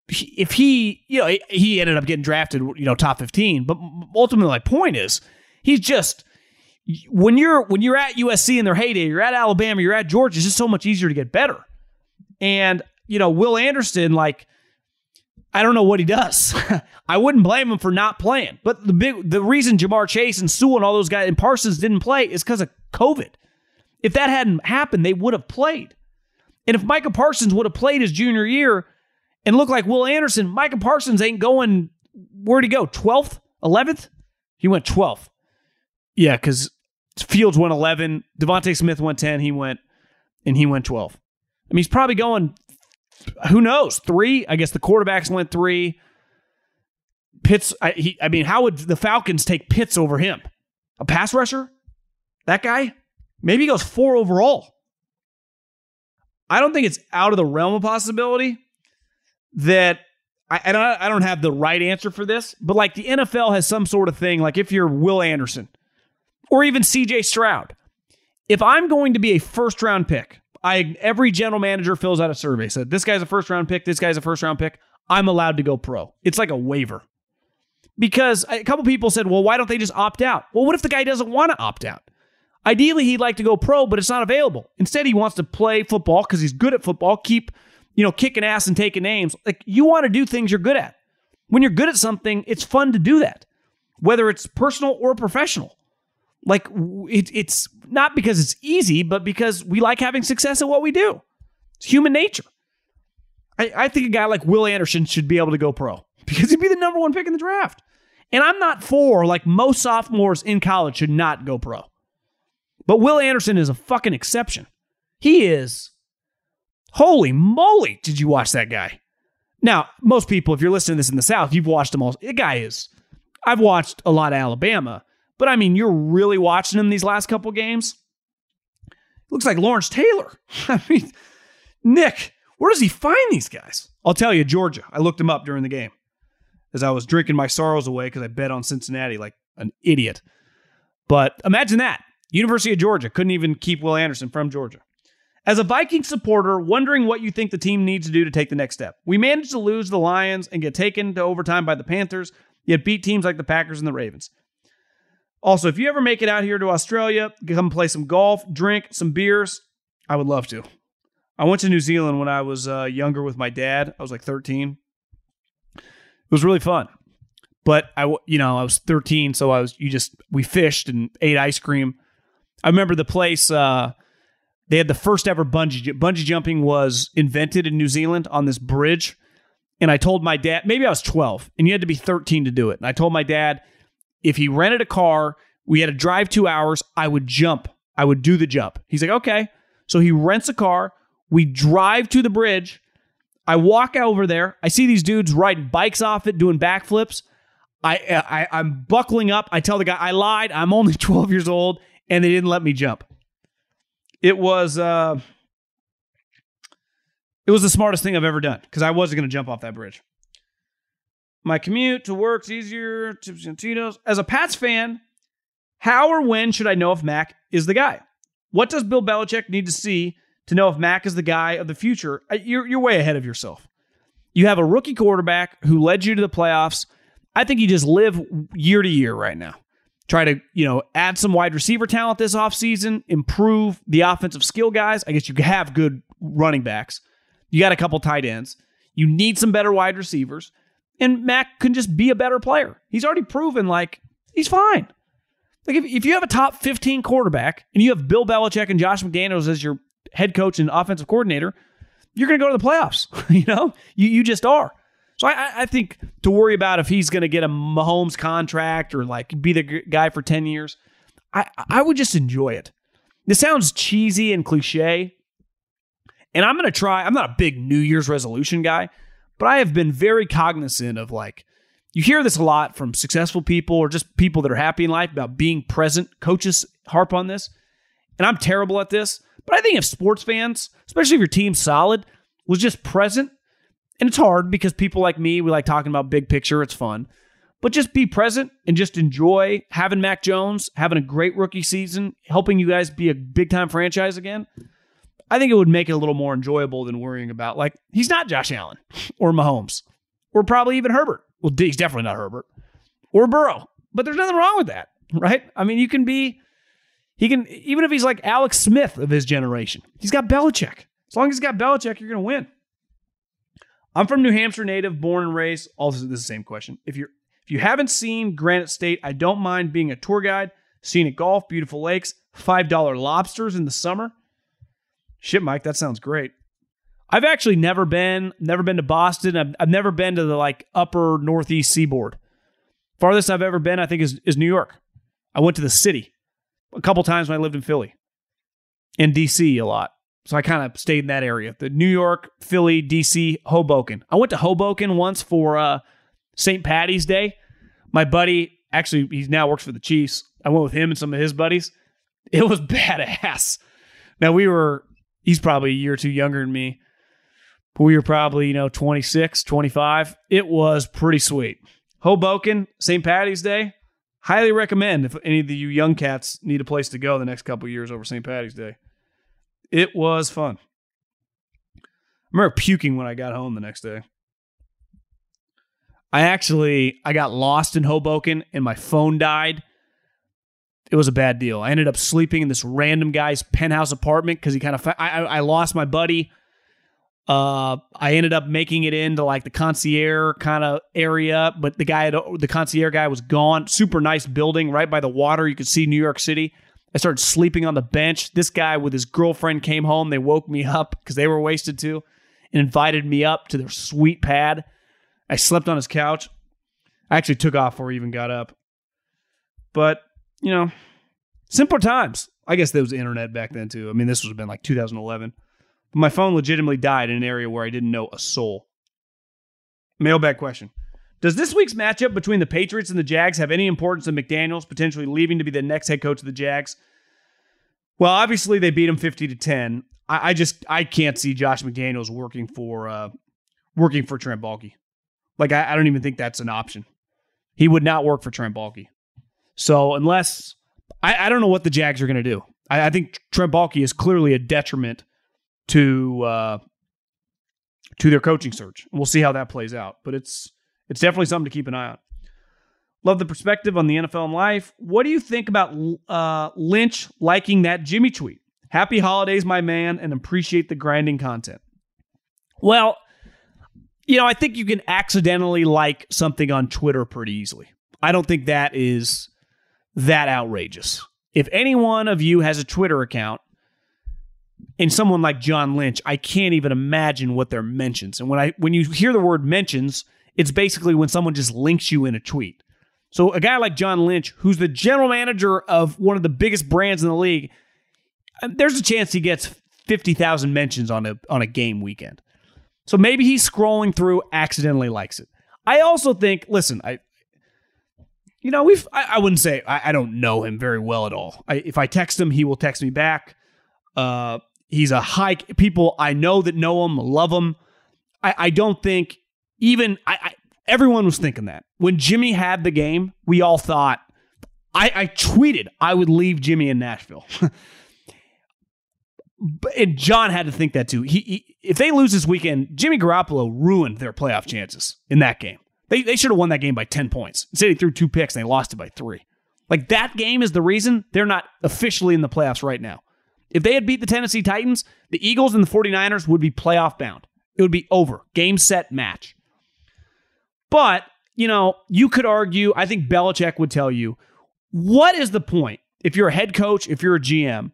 if he, you know, he ended up getting drafted, you know, top 15. But ultimately, my point is, he's just when you're when you're at USC in their heyday, you're at Alabama, you're at Georgia, it's just so much easier to get better. And you know, Will Anderson, like I don't know what he does. I wouldn't blame him for not playing. But the big the reason Ja'Marr Chase and Sewell and all those guys and Parsons didn't play is because of COVID. If that hadn't happened, they would have played. And if Micah Parsons would have played his junior year and looked like Will Anderson, Micah Parsons ain't going where'd he go? 12th? 11th? He went 12th. Yeah, because Fields went 11. DeVonta Smith went 10. He went, and he went 12. I mean, he's probably going who knows? Three? I guess the quarterbacks went three. Pitts, I, he, I mean, how would the Falcons take Pitts over him? A pass rusher? That guy? Maybe he goes four overall. I don't think it's out of the realm of possibility that I, and I, I don't have the right answer for this, but like the NFL has some sort of thing, like if you're Will Anderson or even CJ Stroud, if I'm going to be a first round pick, I every general manager fills out a survey. Said this guy's a first round pick. This guy's a first round pick. I'm allowed to go pro. It's like a waiver. Because a couple people said, well, why don't they just opt out? Well, what if the guy doesn't want to opt out? Ideally, he'd like to go pro, but it's not available. Instead, he wants to play football because he's good at football, keep, you know, kicking ass and taking names. Like you want to do things you're good at. When you're good at something, it's fun to do that, whether it's personal or professional. Like it, it's not because it's easy, but because we like having success at what we do. It's human nature. I, I think a guy like Will Anderson should be able to go pro because he'd be the number one pick in the draft. And I'm not for like most sophomores in college should not go pro. But Will Anderson is a fucking exception. He is. Holy moly, did you watch that guy? Now, most people, if you're listening to this in the South, you've watched him all. The guy is. I've watched a lot of Alabama, but I mean, you're really watching him these last couple games. Looks like Lawrence Taylor. I mean, Nick, where does he find these guys? I'll tell you, Georgia. I looked him up during the game as I was drinking my sorrows away because I bet on Cincinnati like an idiot. But imagine that. University of Georgia couldn't even keep Will Anderson from Georgia. As a Viking supporter, wondering what you think the team needs to do to take the next step. We managed to lose the Lions and get taken to overtime by the Panthers, yet beat teams like the Packers and the Ravens. Also, if you ever make it out here to Australia, come play some golf, drink some beers, I would love to. I went to New Zealand when I was uh, younger with my dad. I was like 13. It was really fun. But I, you know, I was 13, so I was. You just we fished and ate ice cream. I remember the place. Uh, they had the first ever bungee bungee jumping was invented in New Zealand on this bridge. And I told my dad, maybe I was 12, and you had to be 13 to do it. And I told my dad, if he rented a car, we had to drive two hours, I would jump. I would do the jump. He's like, okay. So he rents a car. We drive to the bridge. I walk over there. I see these dudes riding bikes off it, doing backflips. I, I I'm buckling up. I tell the guy I lied. I'm only 12 years old, and they didn't let me jump. It was uh, it was the smartest thing I've ever done because I wasn't going to jump off that bridge. My commute to work's easier. Chips and Tito's. As a Pats fan, how or when should I know if Mac is the guy? What does Bill Belichick need to see to know if Mac is the guy of the future? You're, you're way ahead of yourself. You have a rookie quarterback who led you to the playoffs. I think you just live year to year right now. Try to, you know, add some wide receiver talent this offseason, improve the offensive skill guys. I guess you have good running backs. You got a couple tight ends. You need some better wide receivers. And Mac can just be a better player. He's already proven like he's fine. Like if, if you have a top 15 quarterback and you have Bill Belichick and Josh McDaniels as your head coach and offensive coordinator, you're going to go to the playoffs. you know, you, you just are. So I, I think to worry about if he's going to get a Mahomes contract or like be the guy for 10 years, I, I would just enjoy it. This sounds cheesy and cliche, and I'm going to try, I'm not a big New Year's resolution guy, but I have been very cognizant of like, you hear this a lot from successful people or just people that are happy in life about being present. Coaches harp on this. And I'm terrible at this. But I think if sports fans, especially if your team's solid, was just present, and it's hard because people like me, we like talking about big picture, it's fun. But just be present and just enjoy having Mac Jones, having a great rookie season, helping you guys be a big time franchise again. I think it would make it a little more enjoyable than worrying about like he's not Josh Allen or Mahomes or probably even Herbert. Well, he's definitely not Herbert or Burrow, but there's nothing wrong with that, right? I mean, you can be, he can, even if he's like Alex Smith of his generation, he's got Belichick. As long as he's got Belichick, you're going to win. I'm from New Hampshire native, born and raised. Also, this is the same question. If you're if you haven't seen Granite State, I don't mind being a tour guide, scenic golf, beautiful lakes, $5 lobsters in the summer. Shit, Mike, that sounds great. I've actually never been, never been to Boston. I've, I've never been to the like upper northeast seaboard. Farthest I've ever been, I think, is, is New York. I went to the city a couple times when I lived in Philly and DC a lot. So I kind of stayed in that area. The New York, Philly, DC, Hoboken. I went to Hoboken once for uh, St. Patty's Day. My buddy, actually, he now works for the Chiefs. I went with him and some of his buddies. It was badass. Now we were, he's probably a year or two younger than me we were probably, you know, 26, 25. It was pretty sweet. Hoboken, St. Patty's Day. Highly recommend if any of you young cats need a place to go the next couple years over St. Patty's Day. It was fun. I remember puking when I got home the next day. I actually I got lost in Hoboken and my phone died. It was a bad deal. I ended up sleeping in this random guy's penthouse apartment because he kind of I, I lost my buddy uh, I ended up making it into like the concierge kind of area, but the guy, had, the concierge guy, was gone. Super nice building right by the water. You could see New York City. I started sleeping on the bench. This guy with his girlfriend came home. They woke me up because they were wasted too, and invited me up to their sweet pad. I slept on his couch. I actually took off before he even got up. But you know, simpler times. I guess there was internet back then too. I mean, this was been like 2011. But my phone legitimately died in an area where I didn't know a soul. Mailbag question. Does this week's matchup between the Patriots and the Jags have any importance in McDaniels potentially leaving to be the next head coach of the Jags? Well, obviously they beat him 50 to 10. I, I just I can't see Josh McDaniels working for uh working for Trent Baalke. Like I, I don't even think that's an option. He would not work for Trent Baalke. So unless I, I don't know what the Jags are gonna do. I, I think Trent Baalke is clearly a detriment to uh, to their coaching search. We'll see how that plays out, but it's it's definitely something to keep an eye on. Love the perspective on the NFL and life. What do you think about uh, Lynch liking that Jimmy tweet? Happy holidays, my man, and appreciate the grinding content. Well, you know, I think you can accidentally like something on Twitter pretty easily. I don't think that is that outrageous. If any one of you has a Twitter account and someone like John Lynch, I can't even imagine what their mentions. And when I when you hear the word mentions, it's basically when someone just links you in a tweet. So a guy like John Lynch, who's the general manager of one of the biggest brands in the league, uh, there's a chance he gets 50,000 mentions on a on a game weekend. So maybe he's scrolling through, accidentally likes it. I also think, listen, I, you know, we've, I, I wouldn't say, I, I, don't know him very well at all. I, if I text him, he will text me back. Uh, he's a high, people I know that know him, love him. I, I don't think even, I, everyone was thinking that. When Jimmy had the game, we all thought, I, I tweeted I would leave Jimmy in Nashville. and John had to think that too. He, he, if they lose this weekend, Jimmy Garoppolo ruined their playoff chances in that game. They they should have won that game by ten points. Instead, he threw two picks and they lost it by three. Like that game is the reason they're not officially in the playoffs right now. If they had beat the Tennessee Titans, the Eagles and the 49ers would be playoff bound. It would be over. Game set match. But, you know, you could argue, I think Belichick would tell you, what is the point if you're a head coach, if you're a GM,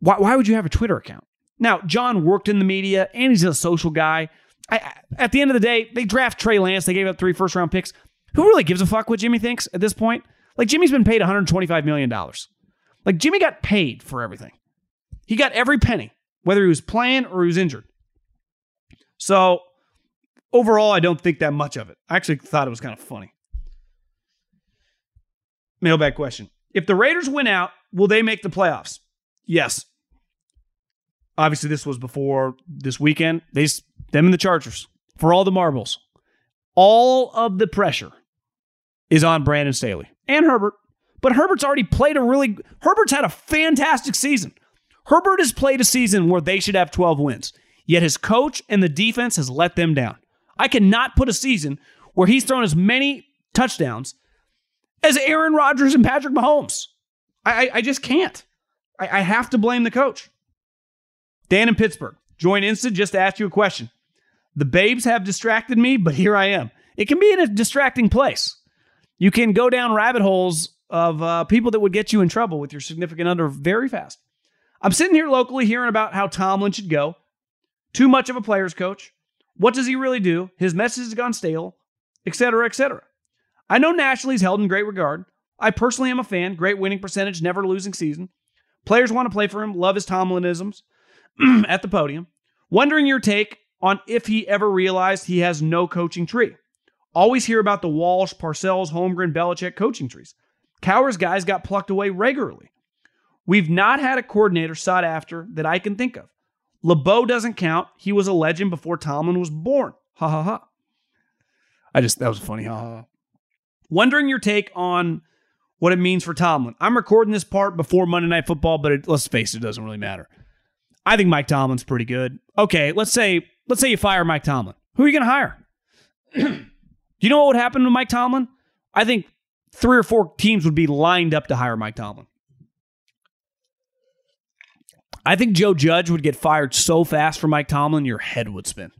why, why would you have a Twitter account? Now, John worked in the media and he's a social guy. I, at the end of the day, they draft Trey Lance. They gave up three first round picks. Who really gives a fuck what Jimmy thinks at this point? Like, Jimmy's been paid $125 million. Like, Jimmy got paid for everything. He got every penny, whether he was playing or he was injured. So, overall, I don't think that much of it. I actually thought it was kind of funny. Mailbag question. If the Raiders win out, will they make the playoffs? Yes. Obviously, this was before this weekend. They them and the Chargers for all the marbles. All of the pressure is on Brandon Staley and Herbert. But Herbert's already played a really Herbert's had a fantastic season. Herbert has played a season where they should have 12 wins. Yet his coach and the defense has let them down. I cannot put a season where he's thrown as many touchdowns as Aaron Rodgers and Patrick Mahomes. I, I, I just can't. I, I have to blame the coach. Dan in Pittsburgh, join Instant just to ask you a question. The babes have distracted me, but here I am. It can be in a distracting place. You can go down rabbit holes of uh, people that would get you in trouble with your significant other very fast. I'm sitting here locally hearing about how Tomlin should go. Too much of a player's coach. What does he really do? His message has gone stale, etc., etc. I know nationally he's held in great regard. I personally am a fan. Great winning percentage, never losing season. Players want to play for him, love his Tomlinisms at the podium. Wondering your take on if he ever realized he has no coaching tree. Always hear about the Walsh, Parcells, Holmgren, Belichick coaching trees. Cowher's guys got plucked away regularly. We've not had a coordinator sought after that I can think of. LeBeau doesn't count. He was a legend before Tomlin was born. Ha ha ha. I just, that was funny. Ha ha. Wondering your take on what it means for Tomlin. I'm recording this part before Monday Night Football, but it, let's face it, it doesn't really matter. I think Mike Tomlin's pretty good. Okay, let's say let's say you fire Mike Tomlin. Who are you going to hire? Do you know what would happen to Mike Tomlin? I think three or four teams would be lined up to hire Mike Tomlin. I think Joe Judge would get fired so fast for Mike Tomlin, your head would spin.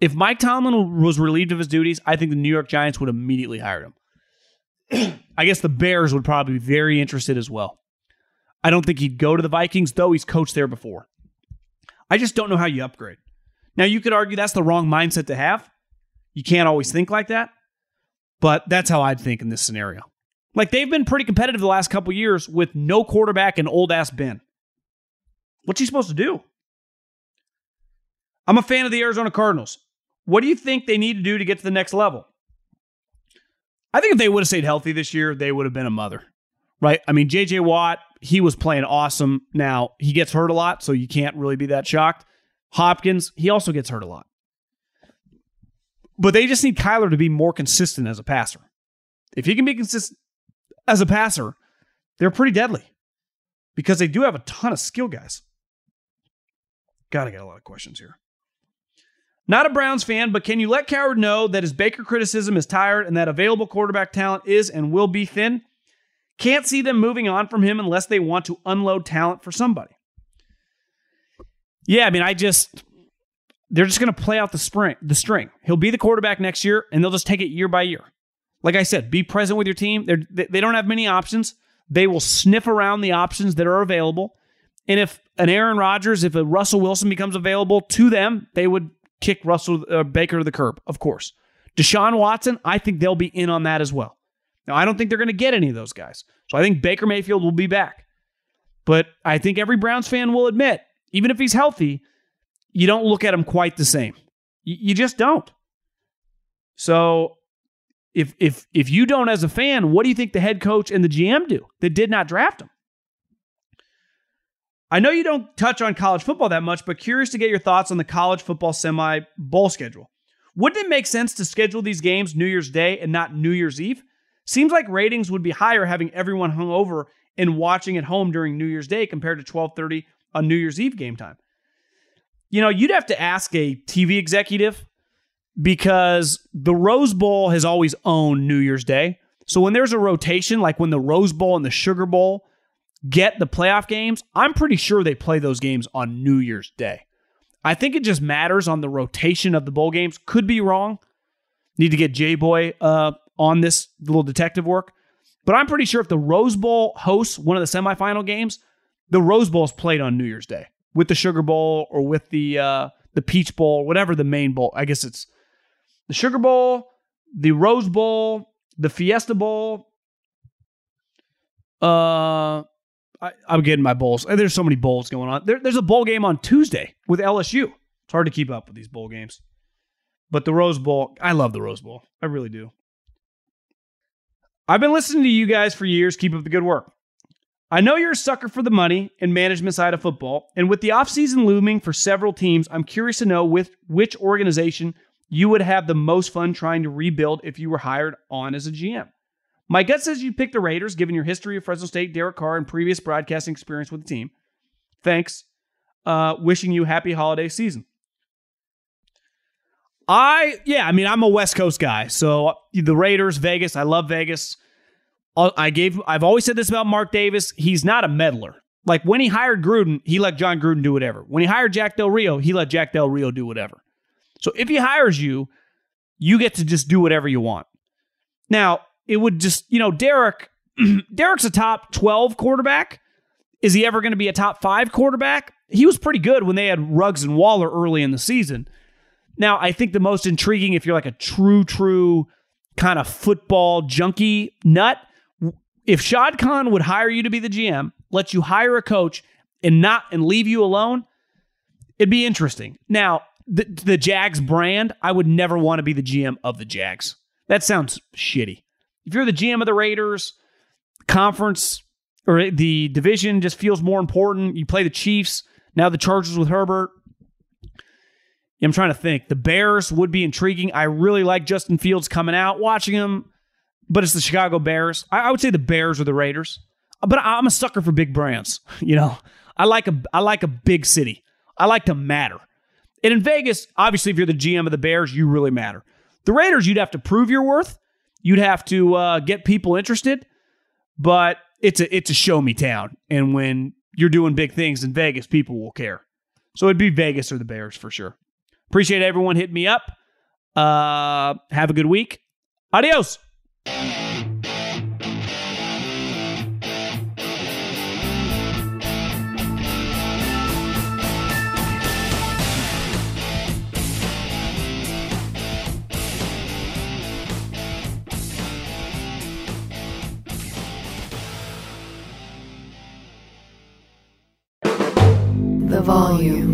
If Mike Tomlin was relieved of his duties, I think the New York Giants would immediately hire him. I guess the Bears would probably be very interested as well. I don't think he'd go to the Vikings, though he's coached there before. I just don't know how you upgrade. Now, you could argue that's the wrong mindset to have. You can't always think like that, but that's how I'd think in this scenario. Like they've been pretty competitive the last couple years with no quarterback and old ass Ben. What's he supposed to do? I'm a fan of the Arizona Cardinals. What do you think they need to do to get to the next level? I think if they would have stayed healthy this year, they would have been a mother, right? I mean, JJ Watt, he was playing awesome. Now, he gets hurt a lot, so you can't really be that shocked. Hopkins, he also gets hurt a lot. But they just need Kyler to be more consistent as a passer. If he can be consistent as a passer, they're pretty deadly because they do have a ton of skill guys. Gotta get a lot of questions here. Not a Browns fan, but can you let Cowherd know that his Baker criticism is tired and that available quarterback talent is and will be thin? Can't see them moving on from him unless they want to unload talent for somebody. Yeah, I mean, I just they're just going to play out the spring, the string. He'll be the quarterback next year, and they'll just take it year by year. Like I said, be present with your team. They're, they don't have many options. They will sniff around the options that are available. And if an Aaron Rodgers, if a Russell Wilson becomes available to them, they would kick Russell uh, Baker to the curb, of course. Deshaun Watson, I think they'll be in on that as well. Now, I don't think they're going to get any of those guys. So I think Baker Mayfield will be back. But I think every Browns fan will admit, even if he's healthy, you don't look at him quite the same. You, just don't. So if if if you don't as a fan, what do you think the head coach and the GM do that did not draft him? I know you don't touch on college football that much, but curious to get your thoughts on the college football semi bowl schedule. Wouldn't it make sense to schedule these games New Year's Day and not New Year's Eve? Seems like ratings would be higher having everyone hung over and watching at home during New Year's Day compared to 12:30 on New Year's Eve game time. You know, you'd have to ask a TV executive because the Rose Bowl has always owned New Year's Day. So when there's a rotation, like when the Rose Bowl and the Sugar Bowl get the playoff games, I'm pretty sure they play those games on New Year's Day. I think it just matters on the rotation of the bowl games. Could be wrong. Need to get J Boy uh, on this little detective work. But I'm pretty sure if the Rose Bowl hosts one of the semifinal games, the Rose Bowl is played on New Year's Day with the Sugar Bowl or with the uh, the Peach Bowl, whatever the main bowl. I guess it's the Sugar Bowl, the Rose Bowl, the Fiesta Bowl. Uh, I, am getting my bowls. There's so many bowls going on. There, there's a bowl game on Tuesday with LSU. It's hard to keep up with these bowl games. But the Rose Bowl, I love the Rose Bowl. I really do. I've been listening to you guys for years. Keep up the good work. I know you're a sucker for the money and management side of football, and with the offseason looming for several teams, I'm curious to know with which organization you would have the most fun trying to rebuild if you were hired on as a GM. My gut says you'd pick the Raiders, given your history of Fresno State, Derek Carr, and previous broadcasting experience with the team. Thanks. Uh, wishing you happy holiday season. I yeah, I mean I'm a West Coast guy, so the Raiders, Vegas. I love Vegas. I gave I've always said this about Mark Davis. He's not a meddler. Like when he hired Gruden, he let Jon Gruden do whatever. When he hired Jack Del Rio, he let Jack Del Rio do whatever. So if he hires you, you get to just do whatever you want. Now, it would just, you know, Derek, Derek's a top 12 quarterback. Is he ever going to be a top five quarterback? He was pretty good when they had Ruggs and Waller early in the season. Now, I think the most intriguing, if you're like a true, true kind of football junkie nut, if Shad Khan would hire you to be the GM, let you hire a coach and not and leave you alone, it'd be interesting. Now, the, the Jags brand, I would never want to be the GM of the Jags. That sounds shitty. If you're the GM of the Raiders, conference or the division just feels more important. You play the Chiefs, now the Chargers with Herbert. I'm trying to think. The Bears would be intriguing. I really like Justin Fields coming out, watching him, but it's the Chicago Bears. I, I would say the Bears or the Raiders. But I'm a sucker for big brands. You know, I like a I like a big city. I like to matter. And in Vegas, obviously, if you're the GM of the Bears, you really matter. The Raiders, you'd have to prove your worth. You'd have to uh, get people interested. But it's a it's a show me town, and when you're doing big things in Vegas, people will care. So it'd be Vegas or the Bears for sure. Appreciate everyone hitting me up. Uh, have a good week. Adios. The volume.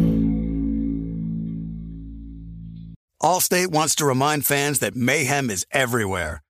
Allstate wants to remind fans that mayhem is everywhere,